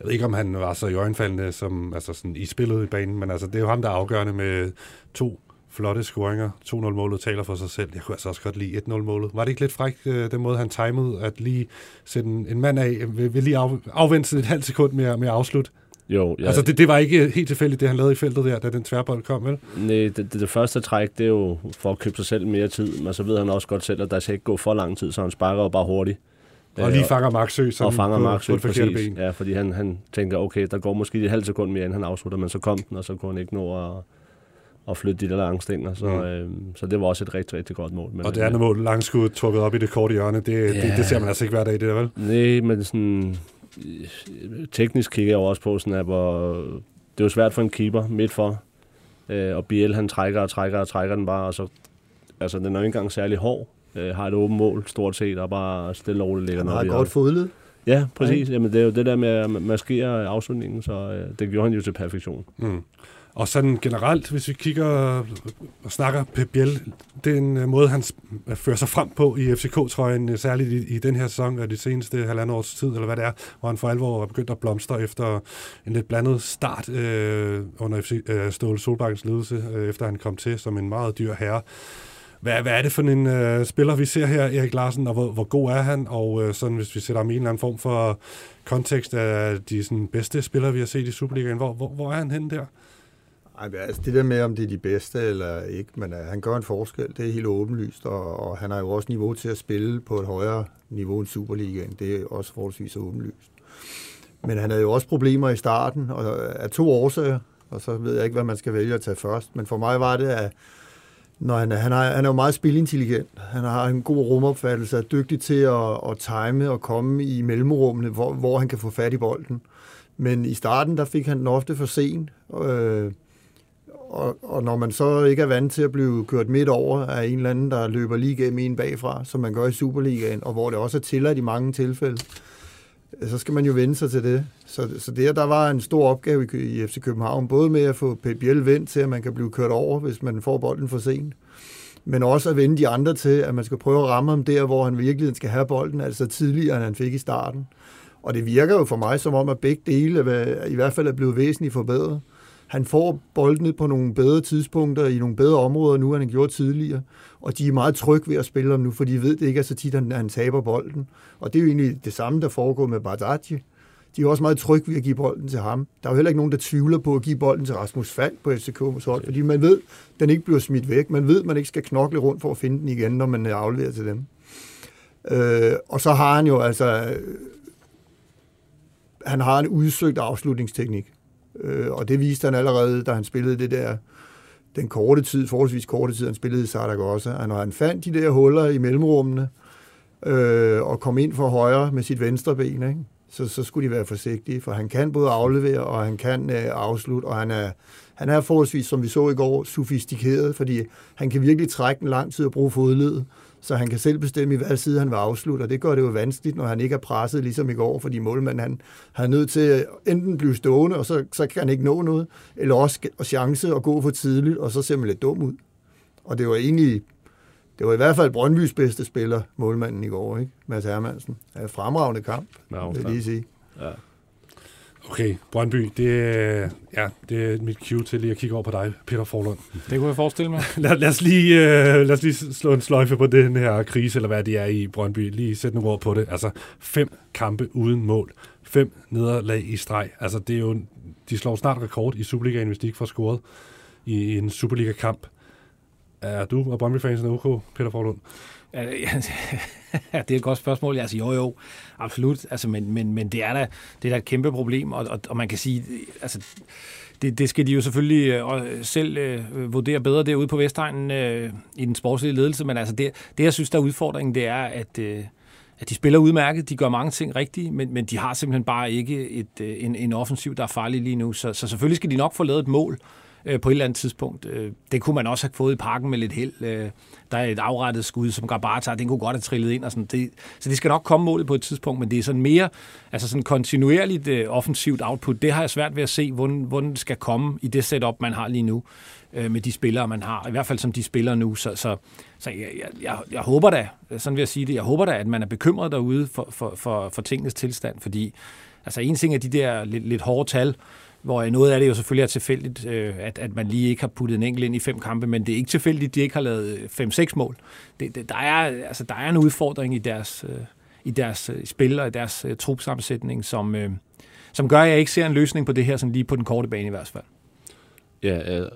Jeg ved ikke, om han var så i øjenfaldende som, altså sådan, i spillet i banen, men altså, det er jo ham, der er afgørende med to flotte scoringer. 2-0-målet taler for sig selv. Jeg kunne altså også godt lide 1-0-målet. Var det ikke lidt frækt, øh, den måde, han timede, at lige sætte en, en mand af, vil, vil lige af, afvente et halvt sekund med, med at afslutte? Jo, ja. Altså, det, det var ikke helt tilfældigt, det han lavede i feltet der, da den tværbold kom, vel? Nej, det, det, det første træk, det er jo for at købe sig selv mere tid, men så ved han også godt selv, at der skal ikke gå for lang tid, så han sparker jo bare hurtigt. Og lige fanger Maxø og fanger Maxø, på præcis. Ben. Ja, fordi han, han tænker, okay, der går måske et halvt sekund mere, end han afslutter, men så kom den, og så kunne han ikke nå at, at flytte de der lange stænger. Så, mm. øh, så det var også et rigtig, rigtig godt mål. Men, og det andet mål, langskud, trukket op i det korte hjørne, det, ja. det, det, ser man altså ikke hver dag, det der vel? Nej, men sådan, teknisk kigger jeg også på, sådan at, hvor, det er jo svært for en keeper midt for, øh, og Biel han trækker og trækker og trækker den bare, og så, altså den er jo ikke engang særlig hård, øh, har et åbent mål stort set, og bare stille og roligt ligger noget. Han har godt fodled. Ja, præcis. Jamen, det er jo det der med at maskere afslutningen, så øh, det gjorde han jo til perfektion. Mm. Og sådan generelt, hvis vi kigger og snakker Pep Biel, den øh, måde, han fører sig frem på i FCK-trøjen, øh, særligt i, i den her sæson og de seneste halvandet års tid, eller hvad det er, hvor han for alvor er begyndt at blomstre efter en lidt blandet start øh, under FC, øh, Ståle Solbakkens ledelse, øh, efter han kom til som en meget dyr herre. Hvad, hvad er det for en øh, spiller, vi ser her, Erik Larsen, og hvor, hvor god er han? Og øh, sådan, hvis vi sætter ham i en eller anden form for kontekst af de sådan, bedste spillere, vi har set i Superligaen, hvor, hvor, hvor er han henne der? Ej, altså det der med, om det er de bedste eller ikke, men øh, han gør en forskel, det er helt åbenlyst, og, og han har jo også niveau til at spille på et højere niveau end Superligaen, det er også forholdsvis åbenlyst. Men han havde jo også problemer i starten, og øh, af to årsager, og så ved jeg ikke, hvad man skal vælge at tage først, men for mig var det, at når han, han, er, han er jo meget spilintelligent. Han har en god rumopfattelse, er dygtig til at, at time og komme i mellemrummene, hvor, hvor han kan få fat i bolden. Men i starten, der fik han den ofte for sent. Øh, og, og når man så ikke er vant til at blive kørt midt over af en eller anden, der løber lige gennem en bagfra, som man gør i Superligaen, og hvor det også er tilladt i mange tilfælde, så skal man jo vende sig til det. Så, så det der var en stor opgave i, i FC København, både med at få Pep Biel vendt til, at man kan blive kørt over, hvis man får bolden for sent, men også at vende de andre til, at man skal prøve at ramme ham der, hvor han virkelig skal have bolden, altså tidligere, end han fik i starten. Og det virker jo for mig som om, at begge dele i hvert fald er blevet væsentligt forbedret. Han får boldene på nogle bedre tidspunkter i nogle bedre områder nu, end han gjorde tidligere. Og de er meget trygge ved at spille ham nu, for de ved det ikke er så tit, at han taber bolden. Og det er jo egentlig det samme, der foregår med Bardacci. De er også meget trygge ved at give bolden til ham. Der er jo heller ikke nogen, der tvivler på at give bolden til Rasmus Falk på FCK's hold, fordi man ved, at den ikke bliver smidt væk. Man ved, at man ikke skal knokle rundt for at finde den igen, når man øh, afleverer til dem. Øh, og så har han jo altså... Han har en udsøgt afslutningsteknik. Øh, og det viste han allerede, da han spillede det der, den korte tid, forholdsvis korte tid, han spillede i Saragossa. Og når han fandt de der huller i mellemrummene, øh, og kom ind for højre med sit venstre ben, ikke? Så, så skulle de være forsigtige, for han kan både aflevere, og han kan øh, afslutte, og han er, han er forholdsvis, som vi så i går, sofistikeret, fordi han kan virkelig trække en lang tid og bruge fodledet så han kan selv bestemme, i hvad side han vil afslutte, og det gør det jo vanskeligt, når han ikke er presset ligesom i går, fordi målmanden han, han er nødt til at enten blive stående, og så, så kan han ikke nå noget, eller også og chance at gå for tidligt, og så ser man lidt dum ud. Og det var egentlig, det var i hvert fald Brøndbys bedste spiller, målmanden i går, ikke? Mads Hermansen. Ja, fremragende kamp, ja, vil jeg lige sige. Ja. Okay, Brøndby, det, ja, det er mit cue til lige at kigge over på dig, Peter Forlund. Det kunne jeg forestille mig. [LAUGHS] lad, lad, os lige, uh, lad os lige slå en sløjfe på den her krise, eller hvad det er i Brøndby. Lige sætte nogle ord på det. Altså, fem kampe uden mål. Fem nederlag i streg. Altså, det er jo, de slår snart rekord i Superligaen, hvis de ikke får scoret i, i en Superliga-kamp. Er du og Brøndby-fansen OK, Peter Forlund? Ja, det [LAUGHS] er et godt spørgsmål. Altså, jo, jo, absolut. Altså, men, men, men det er da, det er da et kæmpe problem, og, og, og man kan sige, altså, det, det skal de jo selvfølgelig øh, selv øh, vurdere bedre derude på Vestegnen øh, i den sportslige ledelse, men altså det, det, jeg synes, der er udfordringen, det er, at, øh, at de spiller udmærket, de gør mange ting rigtigt, men, men de har simpelthen bare ikke et, øh, en, en offensiv, der er farlig lige nu, så, så selvfølgelig skal de nok få lavet et mål, øh, Øh, på et eller andet tidspunkt. Øh, det kunne man også have fået i parken med lidt held. Øh, der er et afrettet skud, som Gabata, den kunne godt have trillet ind. Og sådan. Det, så det skal nok komme målet på et tidspunkt, men det er sådan mere altså sådan kontinuerligt øh, offensivt output. Det har jeg svært ved at se, hvordan, hvordan det skal komme i det setup, man har lige nu øh, med de spillere, man har. I hvert fald som de spiller nu. Så, så, så jeg, jeg, jeg håber da, sådan vil jeg sige det, jeg håber da, at man er bekymret derude for, for, for, for tingenes tilstand, fordi altså en ting er de der lidt, lidt hårde tal, hvor noget af det jo selvfølgelig er tilfældigt, øh, at, at man lige ikke har puttet en enkelt ind i fem kampe, men det er ikke tilfældigt, at de ikke har lavet øh, fem-seks mål. Det, det, der, er, altså, der er en udfordring i deres, øh, i deres øh, spil og i deres øh, trupsammensætning, som, øh, som gør, at jeg ikke ser en løsning på det her, sådan lige på den korte bane i hvert fald. Ja, jeg er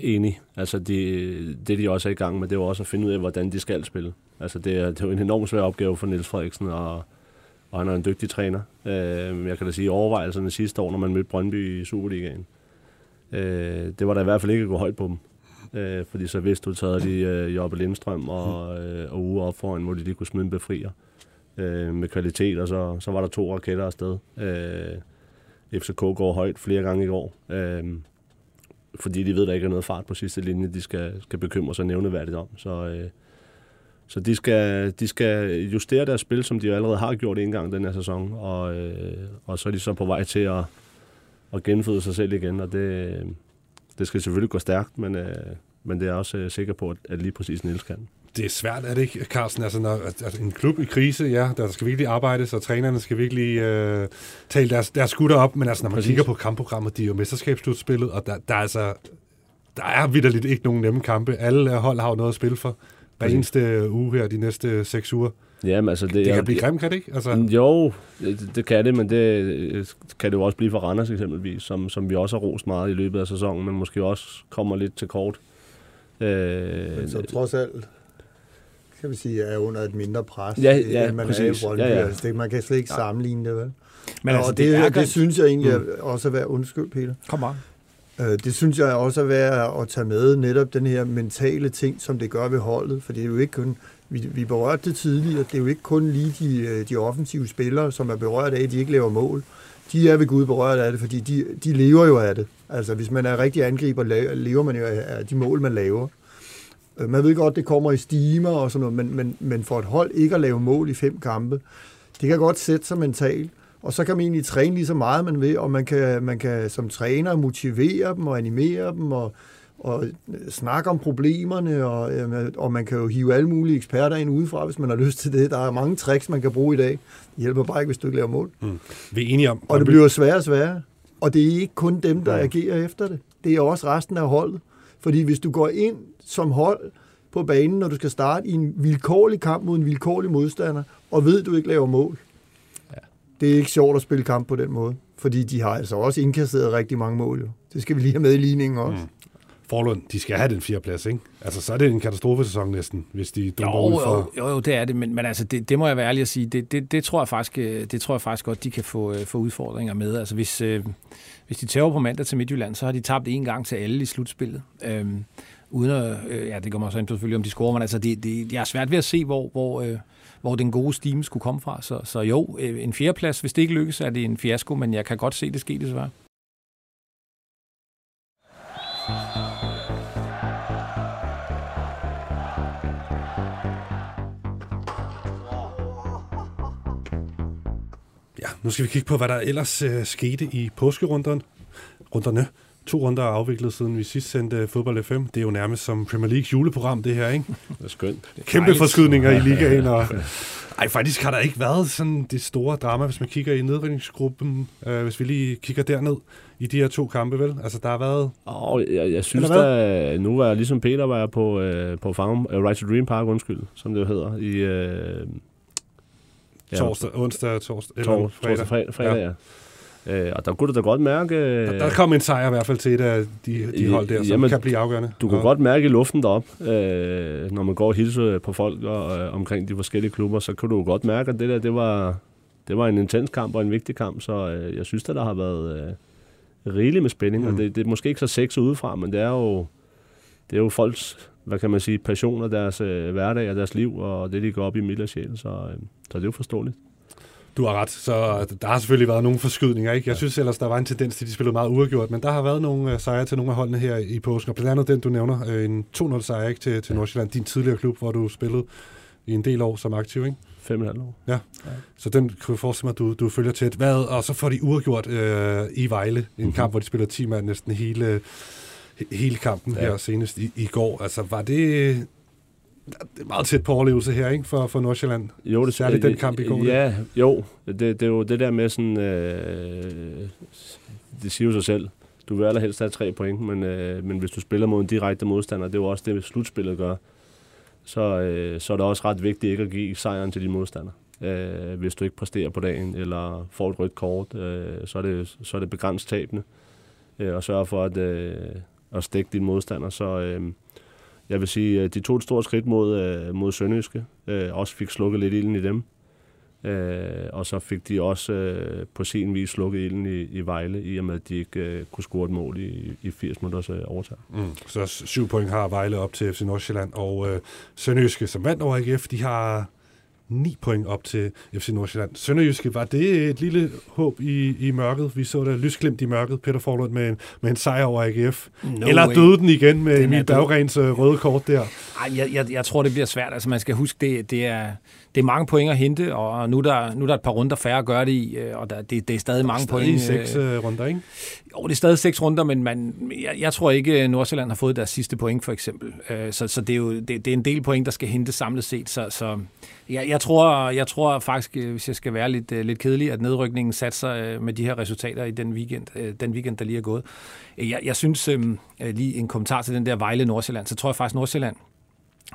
enig. Altså, det, det de også er i gang med, det er jo også at finde ud af, hvordan de skal spille. Altså, det er, det er jo en enormt svær opgave for Niels Frederiksen at og han er en dygtig træner. Øh, jeg kan da sige overvejelserne sidste år, når man mødte Brøndby i Superligaen. Øh, det var da i hvert fald ikke at gå højt på dem. Øh, fordi så vidste du, taget de øh, Jobbe Lindstrøm og, øh, og uge op foran, hvor de lige kunne smide en befrier øh, med kvalitet, og så, så var der to raketter afsted. Øh, FCK går højt flere gange i går, øh, fordi de ved, der ikke er noget fart på sidste linje, de skal, skal bekymre sig nævneværdigt om. Så, øh, så de skal, de skal justere deres spil, som de allerede har gjort en gang den her sæson, og, øh, og så er de så på vej til at, at genføde sig selv igen, og det, det skal selvfølgelig gå stærkt, men, øh, men det er jeg også øh, sikker på, at, at lige præcis Niels kan. Det er svært, er det ikke, Carsten? Altså, når, altså, en klub i krise, ja, der skal virkelig arbejdes, og trænerne skal virkelig øh, tale deres, deres skutter op, men altså, når man præcis. kigger på kampprogrammet, de er jo mesterskabsslutspillet, og der, der er altså der er vidderligt ikke nogen nemme kampe. Alle hold har jo noget at spille for hver eneste uge her, de næste seks uger. Jamen, altså det, det kan jeg, blive grimt, kan det ikke? Altså... Jo, det, det kan det, men det kan det jo også blive for Randers eksempelvis, som, som vi også har rost meget i løbet af sæsonen, men måske også kommer lidt til kort. Øh, men så trods alt, kan vi sige, er under et mindre pres, ja, ja, end man præcis. er i Brøndby. Ja, ja. Altså, det, man kan slet ikke ja. sammenligne det, vel? Men altså, det, det, det synes jeg egentlig mm. også at være undskyld, Peter. Kom on. Øh, det synes jeg også er værd at tage med, netop den her mentale ting, som det gør ved holdet, for det er jo ikke kun, vi, vi berørte det tidligere, det er jo ikke kun lige de, øh, de offensive spillere, som er berørt af, at de ikke laver mål. De er ved Gud berørt af det, fordi de, de lever jo af det. Altså, hvis man er rigtig angriber, lever man jo af de mål, man laver. Øh, man ved godt, det kommer i stimer og sådan noget, men, men, men for et hold ikke at lave mål i fem kampe, det kan godt sætte sig mentalt. Og så kan man egentlig træne lige så meget, man vil, og man kan, man kan som træner motivere dem og animere dem og, og snakke om problemerne, og, øh, og man kan jo hive alle mulige eksperter ind udefra, hvis man har lyst til det. Der er mange tricks, man kan bruge i dag. Det hjælper bare ikke, hvis du ikke laver mål. Mm. Vi er enige om... Og det bliver sværere og sværere. Og det er ikke kun dem, der ja. agerer efter det. Det er også resten af holdet. Fordi hvis du går ind som hold på banen, når du skal starte i en vilkårlig kamp mod en vilkårlig modstander, og ved, at du ikke laver mål, det er ikke sjovt at spille kamp på den måde, fordi de har altså også indkasseret rigtig mange mål. Jo. Det skal vi lige have med i ligningen også. Mm. Forlund, de skal have den fjerde plads, ikke? Altså, så er det en katastrofesæson næsten, hvis de dumper ud for... Jo, jo, det er det, men, men altså, det, det må jeg være ærlig at sige, det, det, det, tror jeg faktisk, øh, det tror jeg faktisk godt, de kan få, øh, få udfordringer med. Altså, hvis, øh, hvis de tager på mandag til Midtjylland, så har de tabt en gang til alle i slutspillet. Øhm, uden at, øh, ja, det kommer så ind selvfølgelig, om de scorer, men altså, det, det, jeg er svært ved at se, hvor, hvor, øh, hvor den gode stime skulle komme fra. Så, så jo, øh, en fjerdeplads, hvis det ikke lykkes, er det en fiasko, men jeg kan godt se, det ske desværre. Ja, nu skal vi kigge på, hvad der ellers øh, skete i påskerunderne. Runderne to runder er afviklet, siden vi sidst sendte Fodbold FM. Det er jo nærmest som Premier League juleprogram, det her, ikke? Det er skønt. [LAUGHS] Kæmpe forskydninger i ligaen. Og... Ej, faktisk har der ikke været sådan det store drama, hvis man kigger i nedrykningsgruppen, øh, hvis vi lige kigger derned i de her to kampe, vel? Altså, der har været... Oh, jeg, jeg synes, der, nu var jeg ligesom Peter, var jeg på, øh, på Farm, uh, Right to Dream Park, undskyld, som det hedder, i... Øh, ja, torsdag, onsdag, torsdag, eller tor, fredag. Torsdag, fredag, fredag ja. ja. Øh, og der kunne du da godt mærke... Øh, der, der kom en sejr i hvert fald til et af de, de hold der, som jamen, kan blive afgørende. Du kunne og... godt mærke i luften derop, øh, når man går og hilser på folk og, øh, omkring de forskellige klubber, så kunne du godt mærke, at det der, det var, det var en intens kamp og en vigtig kamp, så øh, jeg synes, at der har været øh, rigeligt med spænding, mm. og det, det er måske ikke så sexet udefra, men det er jo, det er jo folks, hvad kan man sige, passion og deres øh, hverdag og deres liv, og det, de går op i mild og sjæl, så, øh, så det er jo forståeligt. Du har ret, så der har selvfølgelig været nogle forskydninger. Ikke? Jeg synes ellers, der var en tendens til, at de spillede meget uafgjort, men der har været nogle uh, sejre til nogle af holdene her i påsken, og blandt andet den, du nævner, uh, en 2-0 sejr ikke, til, til Nordsjælland, din tidligere klub, hvor du spillede i en del år som aktiv, ikke? Fem og år. Ja. ja. Så den kan du forestille mig, at du, du følger tæt. Hvad, og så får de uafgjort uh, i Vejle, en mm-hmm. kamp, hvor de spiller 10 mand næsten hele, hele kampen ja. her senest i, i går. Altså, var det det er meget tæt på overlevelse her, ikke, for, for Nordsjælland? Jo, det Særligt den kamp i går. Ja, jo. Det, det er jo det der med sådan... Øh, det siger jo sig selv. Du vil allerhelst have tre point, men, øh, men hvis du spiller mod en direkte modstander, det er jo også det, slutspillet gør, så, øh, så er det også ret vigtigt ikke at give sejren til de modstandere. Øh, hvis du ikke præsterer på dagen, eller får et rødt kort, øh, så, er det, så er det begrænset tabende. Øh, og sørge for at, øh, at stikke din modstander. Så, øh, jeg vil sige, at de tog et stort skridt mod, øh, mod Sønderjyske. Øh, også fik slukket lidt ilden i dem. Øh, og så fik de også øh, på sin vis slukket ilden i, i Vejle, i og med at de ikke øh, kunne score et mål i, i 80 minutters overtag. Mm. Så syv point har Vejle op til FC Nordsjælland, og øh, Sønderjyske, som vandt over AGF, de har 9 point op til FC Nordsjælland. Sønderjyske, var det et lille håb i, i mørket? Vi så det lysglimt i mørket, Peter Forlund med en, med en sejr over AGF. No Eller way. døde den igen med Emil Bergrens øh, røde kort der? Ej, jeg, jeg, jeg tror, det bliver svært. Altså, man skal huske, det, det er det er mange point at hente, og nu er der, nu er der et par runder færre at gøre det i, øh, og der, det, det er stadig mange stadig point. seks øh, runder, ikke? Jo, det er stadig seks runder, men man, jeg, jeg tror ikke, at Nordsjælland har fået deres sidste point, for eksempel. Så, så det, er jo, det, det er en del point, der skal hentes samlet set. Så, så jeg, jeg, tror, jeg tror faktisk, hvis jeg skal være lidt, lidt kedelig, at nedrykningen satser med de her resultater i den weekend, den weekend der lige er gået. Jeg, jeg synes, lige en kommentar til den der Vejle-Nordsjælland, så tror jeg faktisk, Nordsjælland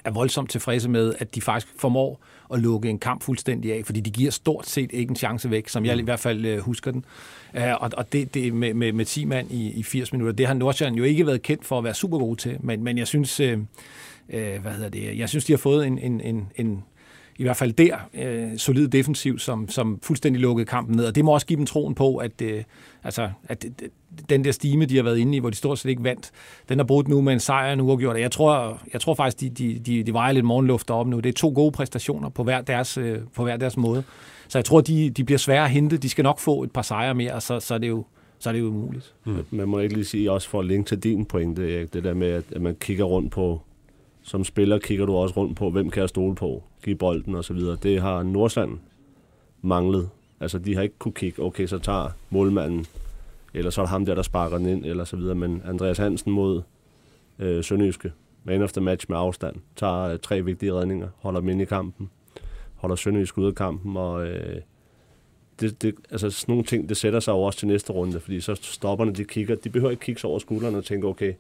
er voldsomt tilfredse med, at de faktisk formår at lukke en kamp fuldstændig af, fordi de giver stort set ikke en chance væk, som jeg i hvert fald øh, husker den. Uh, og, og det, det med, med, med 10 mand i, i 80 minutter, det har Nordsjælland jo ikke været kendt for at være super god til, men, men jeg synes, øh, øh, hvad hedder det, jeg synes, de har fået en, en, en, en i hvert fald der, øh, solid defensiv, som, som fuldstændig lukkede kampen ned. Og det må også give dem troen på, at, øh, altså, at den der stime, de har været inde i, hvor de stort set ikke vandt, den er brudt nu med en sejr og en uafgjort. Jeg tror, jeg tror faktisk, de, de, de, de vejer lidt morgenluft op nu. Det er to gode præstationer på hver deres, øh, på hver deres måde. Så jeg tror, de, de bliver svære at hente. De skal nok få et par sejre mere, og så, så er det jo så er det jo umuligt. Mm. Man må ikke lige sige, også for at linke til din pointe, Erik, det der med, at man kigger rundt på, som spiller kigger du også rundt på, hvem kan jeg stole på, give bolden osv. så. Det har Nordsland manglet. Altså, de har ikke kunne kigge, okay, så tager målmanden, eller så er det ham der, der sparker den ind, eller så videre. Men Andreas Hansen mod øh, Sønderjyske, man of the match med afstand, tager øh, tre vigtige redninger, holder dem ind i kampen, holder Sønderjyske ud af kampen, og øh, det, det, altså sådan nogle ting, det sætter sig jo også til næste runde, fordi så stopperne, de kigger, de behøver ikke kigge sig over skuldrene og tænke, okay,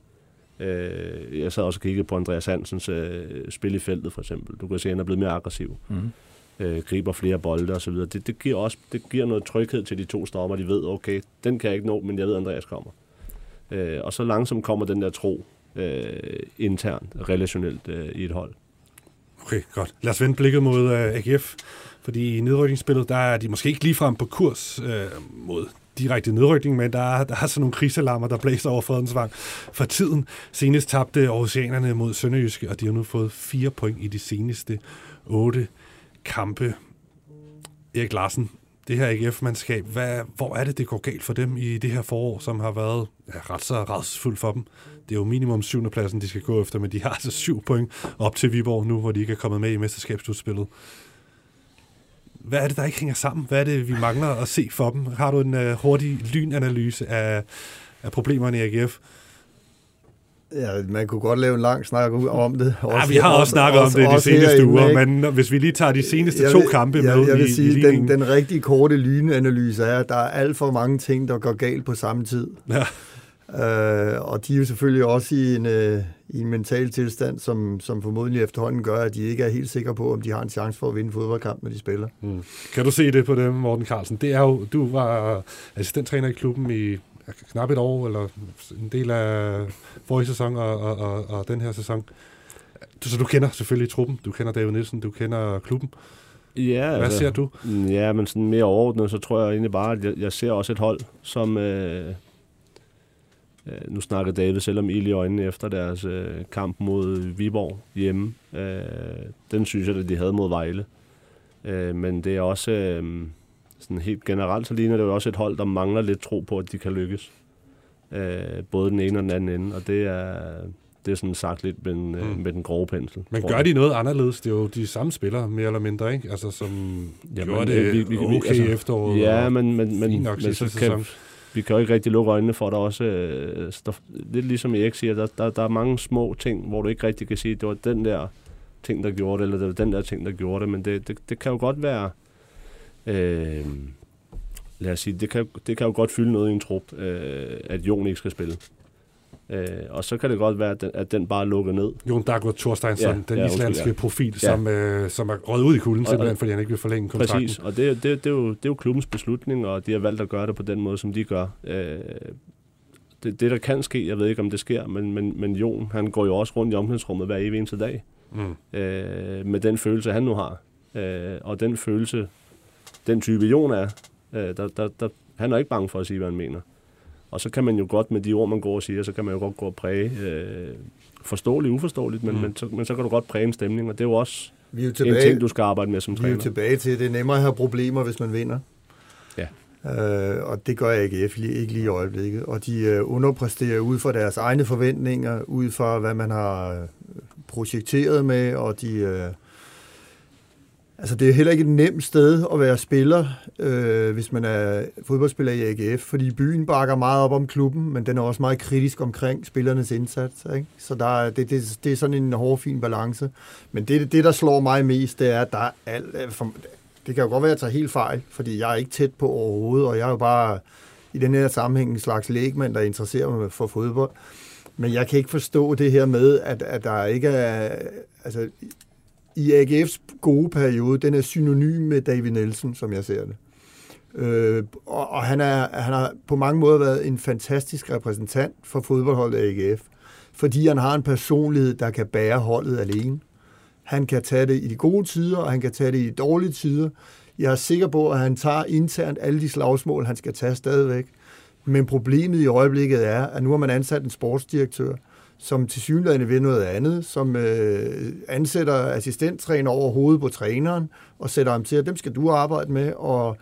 Øh, jeg sad også og kiggede på Andreas Hansens øh, spil i feltet, for eksempel. Du kan se, at han er blevet mere aggressiv. Mm. Øh, griber flere bolde og så videre. Det, det, giver også det giver noget tryghed til de to stopper. De ved, okay, den kan jeg ikke nå, men jeg ved, at Andreas kommer. Øh, og så langsomt kommer den der tro øh, internt, relationelt øh, i et hold. Okay, godt. Lad os vende blikket mod øh, AGF, fordi i nedrykningsspillet, der er de måske ikke ligefrem på kurs uh, mod direkte nedrykning, men der er, der er sådan nogle krisalarmer, der blæser over Fredensvang for tiden. Senest tabte Aarhusianerne mod Sønderjyske, og de har nu fået fire point i de seneste otte kampe. Erik Larsen, det her AGF-mandskab, hvad, hvor er det, det går galt for dem i det her forår, som har været ja, ret så redsfuldt for dem? Det er jo minimum syvende pladsen, de skal gå efter, men de har altså syv point op til Viborg nu, hvor de ikke er kommet med i mesterskabsudspillet hvad er det, der ikke hænger sammen? Hvad er det, vi mangler at se for dem? Har du en uh, hurtig lynanalyse af, af problemerne i AGF? Ja, man kunne godt lave en lang snak om det. Også ja, vi har også snakket om det de seneste uger, men hvis vi lige tager de seneste jeg to vil, kampe jeg, med jeg vil i, sige, i den, den rigtig korte lynanalyse er, at der er alt for mange ting, der går galt på samme tid. Ja. Øh, og de er jo selvfølgelig også i en, øh, i en mental tilstand, som, som formodentlig efterhånden gør, at de ikke er helt sikre på, om de har en chance for at vinde fodboldkamp, når de spiller. Mm. Kan du se det på dem, Morten Carlsen? Det er jo, du var assistenttræner i klubben i knap et år, eller en del af forrige sæson og, og, og, og den her sæson. Så du kender selvfølgelig truppen, du kender David Nielsen, du kender klubben. Ja, Hvad altså, ser du? Ja, men sådan mere overordnet, så tror jeg egentlig bare, at jeg, jeg ser også et hold, som... Øh, øh, nu snakker David selv om ild i øjnene efter deres øh, kamp mod Viborg hjemme. Øh, den synes jeg, at de havde mod Vejle. Øh, men det er også... Øh, sådan helt generelt, så ligner det jo også et hold, der mangler lidt tro på, at de kan lykkes. Øh, både den ene og den anden ende, og det er, det er sådan sagt lidt med, mm. med den grove pensel. Men gør de noget anderledes? Det er jo de samme spillere, mere eller mindre, ikke? Altså, som ja, gjorde det vi, vi, okay altså, efteråret. Ja, men, men, men, nok men så kan, vi kan jo ikke rigtig lukke øjnene for, at der også, øh, der, lidt ligesom Erik siger, der, der, der er mange små ting, hvor du ikke rigtig kan sige, at det var den der ting, der gjorde det, eller det var den der ting, der gjorde det, men det, det, det kan jo godt være, øh, lad os sige, det kan, det kan jo godt fylde noget i en trup, øh, at Jon ikke skal spille. Øh, og så kan det godt være, at den, at den bare lukker ned. Jon Dagur Thorsteinsson, ja, den ja, islandske ja. profil, ja. som, øh, som er røget ud i kulden, simpelthen, fordi han ikke vil forlænge kontrakten. Præcis, og det, det, det, er jo, det er jo klubbens beslutning, og de har valgt at gøre det på den måde, som de gør. Øh, det, det, der kan ske, jeg ved ikke, om det sker, men, men, men Jon, han går jo også rundt i omklædningsrummet hver evig eneste dag, mm. øh, med den følelse, han nu har. Øh, og den følelse, den type Jon er, øh, der, der, der, han er ikke bange for at sige, hvad han mener. Og så kan man jo godt med de ord, man går og siger, så kan man jo godt gå og præge øh, forståeligt, uforståeligt, men, mm. men, så, men så kan du godt præge en stemning, og det er jo også vi er jo tilbage, en ting, du skal arbejde med som træner. Vi er jo tilbage til, det er nemmere at have problemer, hvis man vinder. Ja. Øh, og det gør jeg ikke, ikke lige i øjeblikket. Og de øh, underpræsterer ud fra deres egne forventninger, ud fra hvad man har øh, projekteret med, og de... Øh, Altså, det er heller ikke et nemt sted at være spiller, øh, hvis man er fodboldspiller i AGF, fordi byen bakker meget op om klubben, men den er også meget kritisk omkring spillernes indsats. Ikke? Så der er, det, det, det er sådan en hård, fin balance. Men det, det, der slår mig mest, det er, at der er alt... Øh, for, det kan jo godt være, at jeg tager helt fejl, fordi jeg er ikke tæt på overhovedet, og jeg er jo bare i den her sammenhæng en slags lægmand, der interesserer mig for fodbold. Men jeg kan ikke forstå det her med, at, at der ikke er... Altså, i AGF's gode periode, den er synonym med David Nielsen, som jeg ser det. Øh, og, og han, er, han har på mange måder været en fantastisk repræsentant for fodboldholdet AGF, fordi han har en personlighed, der kan bære holdet alene. Han kan tage det i de gode tider, og han kan tage det i de dårlige tider. Jeg er sikker på, at han tager internt alle de slagsmål, han skal tage stadigvæk. Men problemet i øjeblikket er, at nu har man ansat en sportsdirektør, som til synligheden vil noget andet, som øh, ansætter assistenttræner over hovedet på træneren, og sætter ham til, at dem skal du arbejde med, og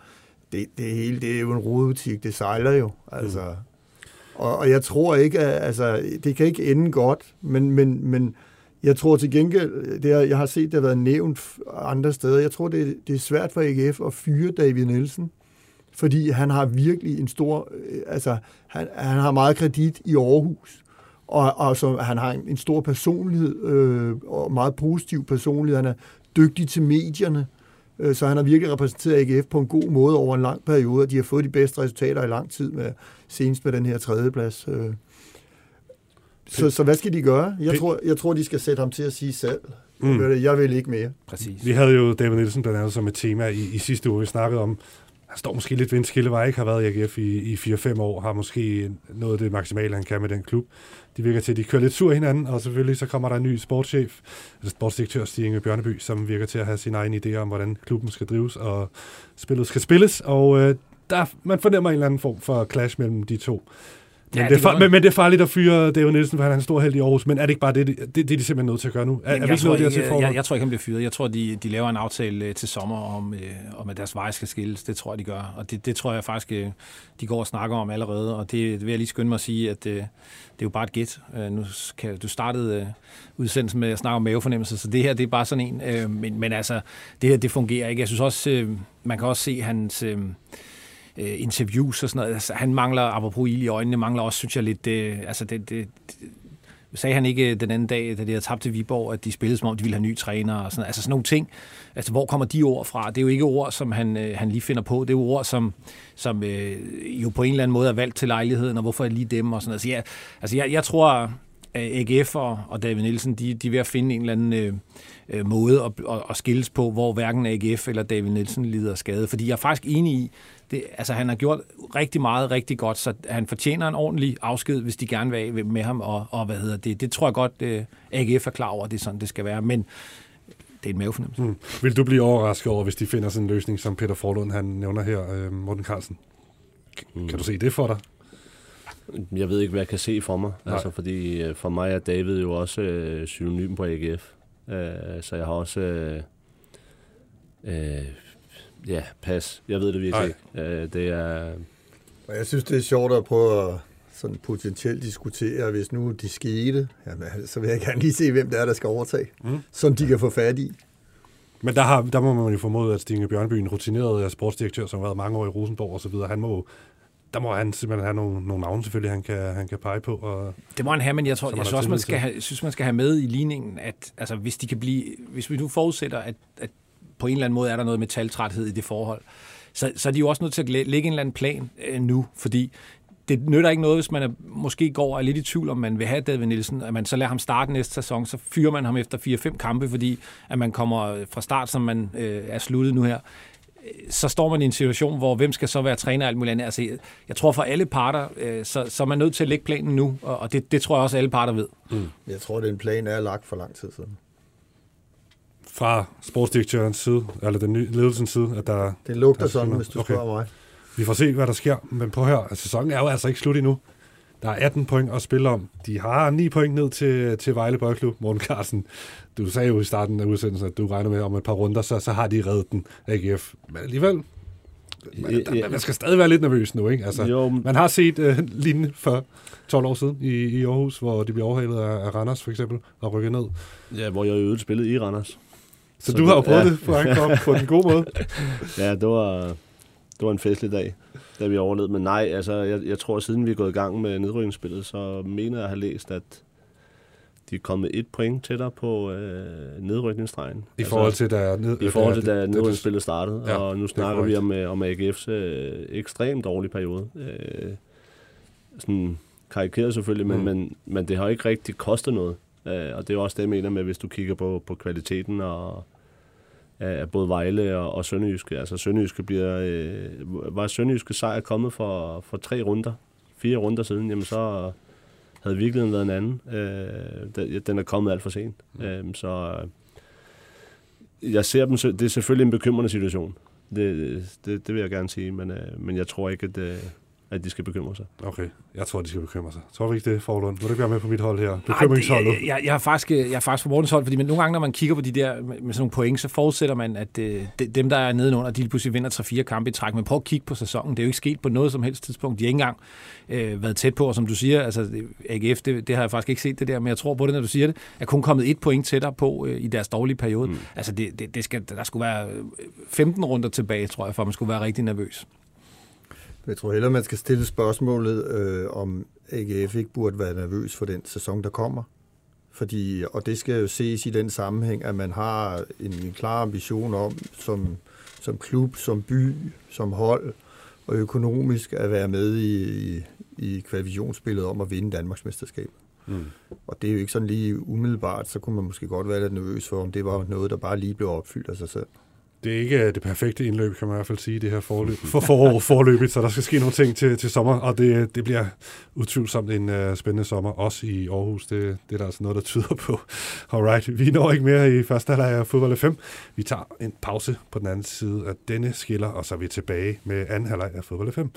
det, det hele, det er jo en rodebutik, det sejler jo, altså. Mm. Og, og jeg tror ikke, at, altså, det kan ikke ende godt, men, men, men jeg tror til gengæld, det er, jeg har set, det har været nævnt andre steder, jeg tror, det, det er svært for AGF at fyre David Nielsen, fordi han har virkelig en stor, øh, altså, han, han har meget kredit i Aarhus, og, og så han har en, en stor personlighed, øh, og meget positiv personlighed. Han er dygtig til medierne, øh, så han har virkelig repræsenteret AGF på en god måde over en lang periode, og de har fået de bedste resultater i lang tid, med, senest med den her tredjeplads. Øh. Så, så hvad skal de gøre? Jeg tror, jeg tror, de skal sætte ham til at sige selv. Mm. Jeg vil ikke mere. Præcis. Vi havde jo David Nielsen blandt andet som et tema i, i sidste uge. Vi snakkede om, han står måske lidt vindskillevej, ikke har været i AGF i, i 4-5 år, har måske nået det maksimale, han kan med den klub. De virker til, at de kører lidt sur hinanden, og selvfølgelig så kommer der en ny sportschef, eller sportsdirektør Stig Bjørneby, som virker til at have sin egen idé om, hvordan klubben skal drives, og spillet skal spilles, og øh, der, man fornemmer en eller anden form for clash mellem de to. Men, ja, det, er men, men det er farligt at fyre David Nielsen, for han er en stor held i Aarhus. Men er det ikke bare det, det, det, det er de simpelthen nødt til at gøre nu? Er, er vi ikke noget til jeg, jeg, jeg tror ikke, han bliver fyret. Jeg tror, de, de laver en aftale øh, til sommer om, øh, om, at deres veje skal skilles. Det tror jeg, de gør. Og det, det tror jeg faktisk, øh, de går og snakker om allerede. Og det, det vil jeg lige skynde mig at sige, at det, det er jo bare et gæt. Nu kan, du startede udsendelsen med at snakke om mavefornemmelse, så det her det er bare sådan en. Men, men altså, det her det fungerer ikke. Jeg synes også, man kan også se hans øh, Øh, interviews og sådan noget. Altså, han mangler, apropos ild i øjnene, mangler også, synes jeg, lidt... Øh, altså, det, det, sagde han ikke øh, den anden dag, da de havde tabt til Viborg, at de spillede som om, de ville have ny træner og sådan, altså sådan nogle ting. Altså, hvor kommer de ord fra? Det er jo ikke ord, som han, øh, han lige finder på. Det er jo ord, som, som øh, jo på en eller anden måde er valgt til lejligheden, og hvorfor er lige dem og sådan Altså, jeg, altså jeg, jeg tror, AGF og, og David Nielsen, de, de er ved at finde en eller anden øh, øh, måde at, at, at skilles på, hvor hverken AGF eller David Nielsen lider skade. Fordi jeg er faktisk enig i, det, altså han har gjort rigtig meget rigtig godt, så han fortjener en ordentlig afsked, hvis de gerne vil af med ham, og, og hvad hedder det. Det tror jeg godt, øh, AGF er klar over, at det er sådan, det skal være. Men det er en mavefornemmelse. Mm. Vil du blive overrasket over, hvis de finder sådan en løsning, som Peter Forlund han nævner her, øh, Morten Carlsen? Mm. Kan du se det for dig? Jeg ved ikke, hvad jeg kan se for mig. Nej. Altså, fordi øh, for mig er David jo også øh, synonym på AGF. Øh, så jeg har også... Øh, øh, ja, pas. Jeg ved det virkelig ikke. Øh, det er... Jeg synes, det er sjovt at prøve at sådan potentielt diskutere, hvis nu de skete, jamen, så vil jeg gerne lige se, hvem det er, der skal overtage, mm. som de kan få fat i. Men der, har, der må man jo formode, at Stine Bjørnby, en rutineret sportsdirektør, som har været mange år i Rosenborg osv., han må der må han simpelthen have nogle, nogle navne selvfølgelig, han kan, han kan pege på. Og, det må han have, men jeg, tror, jeg synes også, man skal have, synes, man skal have med i ligningen, at altså, hvis, de kan blive, hvis vi nu forudsætter, at, at på en eller anden måde er der noget metaltræthed i det forhold, så, så er de jo også nødt til at lægge en eller anden plan øh, nu, fordi det nytter ikke noget, hvis man er, måske går og er lidt i tvivl, om man vil have David Nielsen, at man så lader ham starte næste sæson, så fyrer man ham efter 4-5 kampe, fordi at man kommer fra start, som man øh, er sluttet nu her så står man i en situation, hvor hvem skal så være træner og alt muligt andet. Altså, jeg, jeg tror for alle parter, øh, så, så er man nødt til at lægge planen nu, og, og det, det tror jeg også, alle parter ved. Mm. Jeg tror, den plan er lagt for lang tid siden. Fra sportsdirektørens side, eller den nye ledelsens side, at der... Det lugter der sådan, hvis du okay. spørger mig. Vi får se, hvad der sker, men på her, altså, sæsonen er jo altså ikke slut endnu. Der er 18 point at spille om. De har 9 point ned til, til Vejle Boldklub. Morten Carlsen, du sagde jo i starten af udsendelsen, at du regner med om et par runder, så, så har de reddet den, AGF. Men alligevel, man, der, man skal stadig være lidt nervøs nu, ikke? Altså, jo. Man har set uh, lignende for 12 år siden i, i Aarhus, hvor de blev overhalet af, af Randers, for eksempel, og rykket ned. Ja, hvor jeg øvrigt spillet i Randers. Så, så du har jo prøvet ja. det, på den gode måde. [LAUGHS] ja, det var, det var en festlig dag da vi overlevede. Men nej, altså, jeg, jeg tror, siden vi er gået i gang med nedrykningsspillet, så mener jeg at have læst, at de er kommet et point tættere på øh, nedrykningsstregen. I altså, forhold til, da, ned, I forhold til, da nedrykningsspillet startede. Ja, og nu snakker vi om, øh, om AGF's øh, ekstremt dårlige periode. Øh, sådan karikeret selvfølgelig, men, mm. men, men det har ikke rigtig kostet noget. Øh, og det er også det, jeg mener med, hvis du kigger på, på kvaliteten og af både Vejle og, og Sønderjyske. Altså Sønderjyske bliver, øh, var Sønderjyske sejr kommet for, for tre runder, fire runder siden, jamen så havde virkeligheden været en anden. Øh, den er kommet alt for sent. Mm. Øh, så jeg ser dem, det er selvfølgelig en bekymrende situation. Det, det, det vil jeg gerne sige, men, øh, men jeg tror ikke, at, øh, at de skal bekymre sig. Okay, jeg tror, de skal bekymre sig. Tror du ikke det, Forlund? Vil du ikke være med på mit hold her? Bekymringsholdet? Ej, det, jeg, jeg, er faktisk, jeg er faktisk på Mortens hold, fordi men nogle gange, når man kigger på de der med, med sådan nogle point, så forudsætter man, at øh, de, dem, der er nedenunder, de pludselig vinder 3-4 kampe i træk. Men prøv at kigge på sæsonen. Det er jo ikke sket på noget som helst tidspunkt. De har ikke engang øh, været tæt på, og som du siger, altså AGF, det, det har jeg faktisk ikke set det der, men jeg tror på det, når du siger det, er kun kommet et point tættere på øh, i deres dårlige periode. Mm. Altså det, det, det skal, der skulle være 15 runder tilbage, tror jeg, for at man skulle være rigtig nervøs. Jeg tror heller, man skal stille spørgsmålet, øh, om AGF ikke burde være nervøs for den sæson, der kommer. Fordi, og det skal jo ses i den sammenhæng, at man har en, en klar ambition om, som, som klub, som by, som hold og økonomisk at være med i, i, i kvalifikationsspillet om at vinde Danmarks mesterskab. Mm. Og det er jo ikke sådan lige umiddelbart, så kunne man måske godt være lidt nervøs for, om det var noget, der bare lige blev opfyldt af sig selv det er ikke øh, det perfekte indløb, kan man i hvert fald sige, det her forløb, for forår forløbet, så der skal ske nogle ting til, til sommer, og det, det bliver utvivlsomt en uh, spændende sommer, også i Aarhus. Det, det er der altså noget, der tyder på. Alright, vi når ikke mere i første halvleg af fodbold 5. Vi tager en pause på den anden side af denne skiller, og så er vi tilbage med anden halvleg af fodbold 5.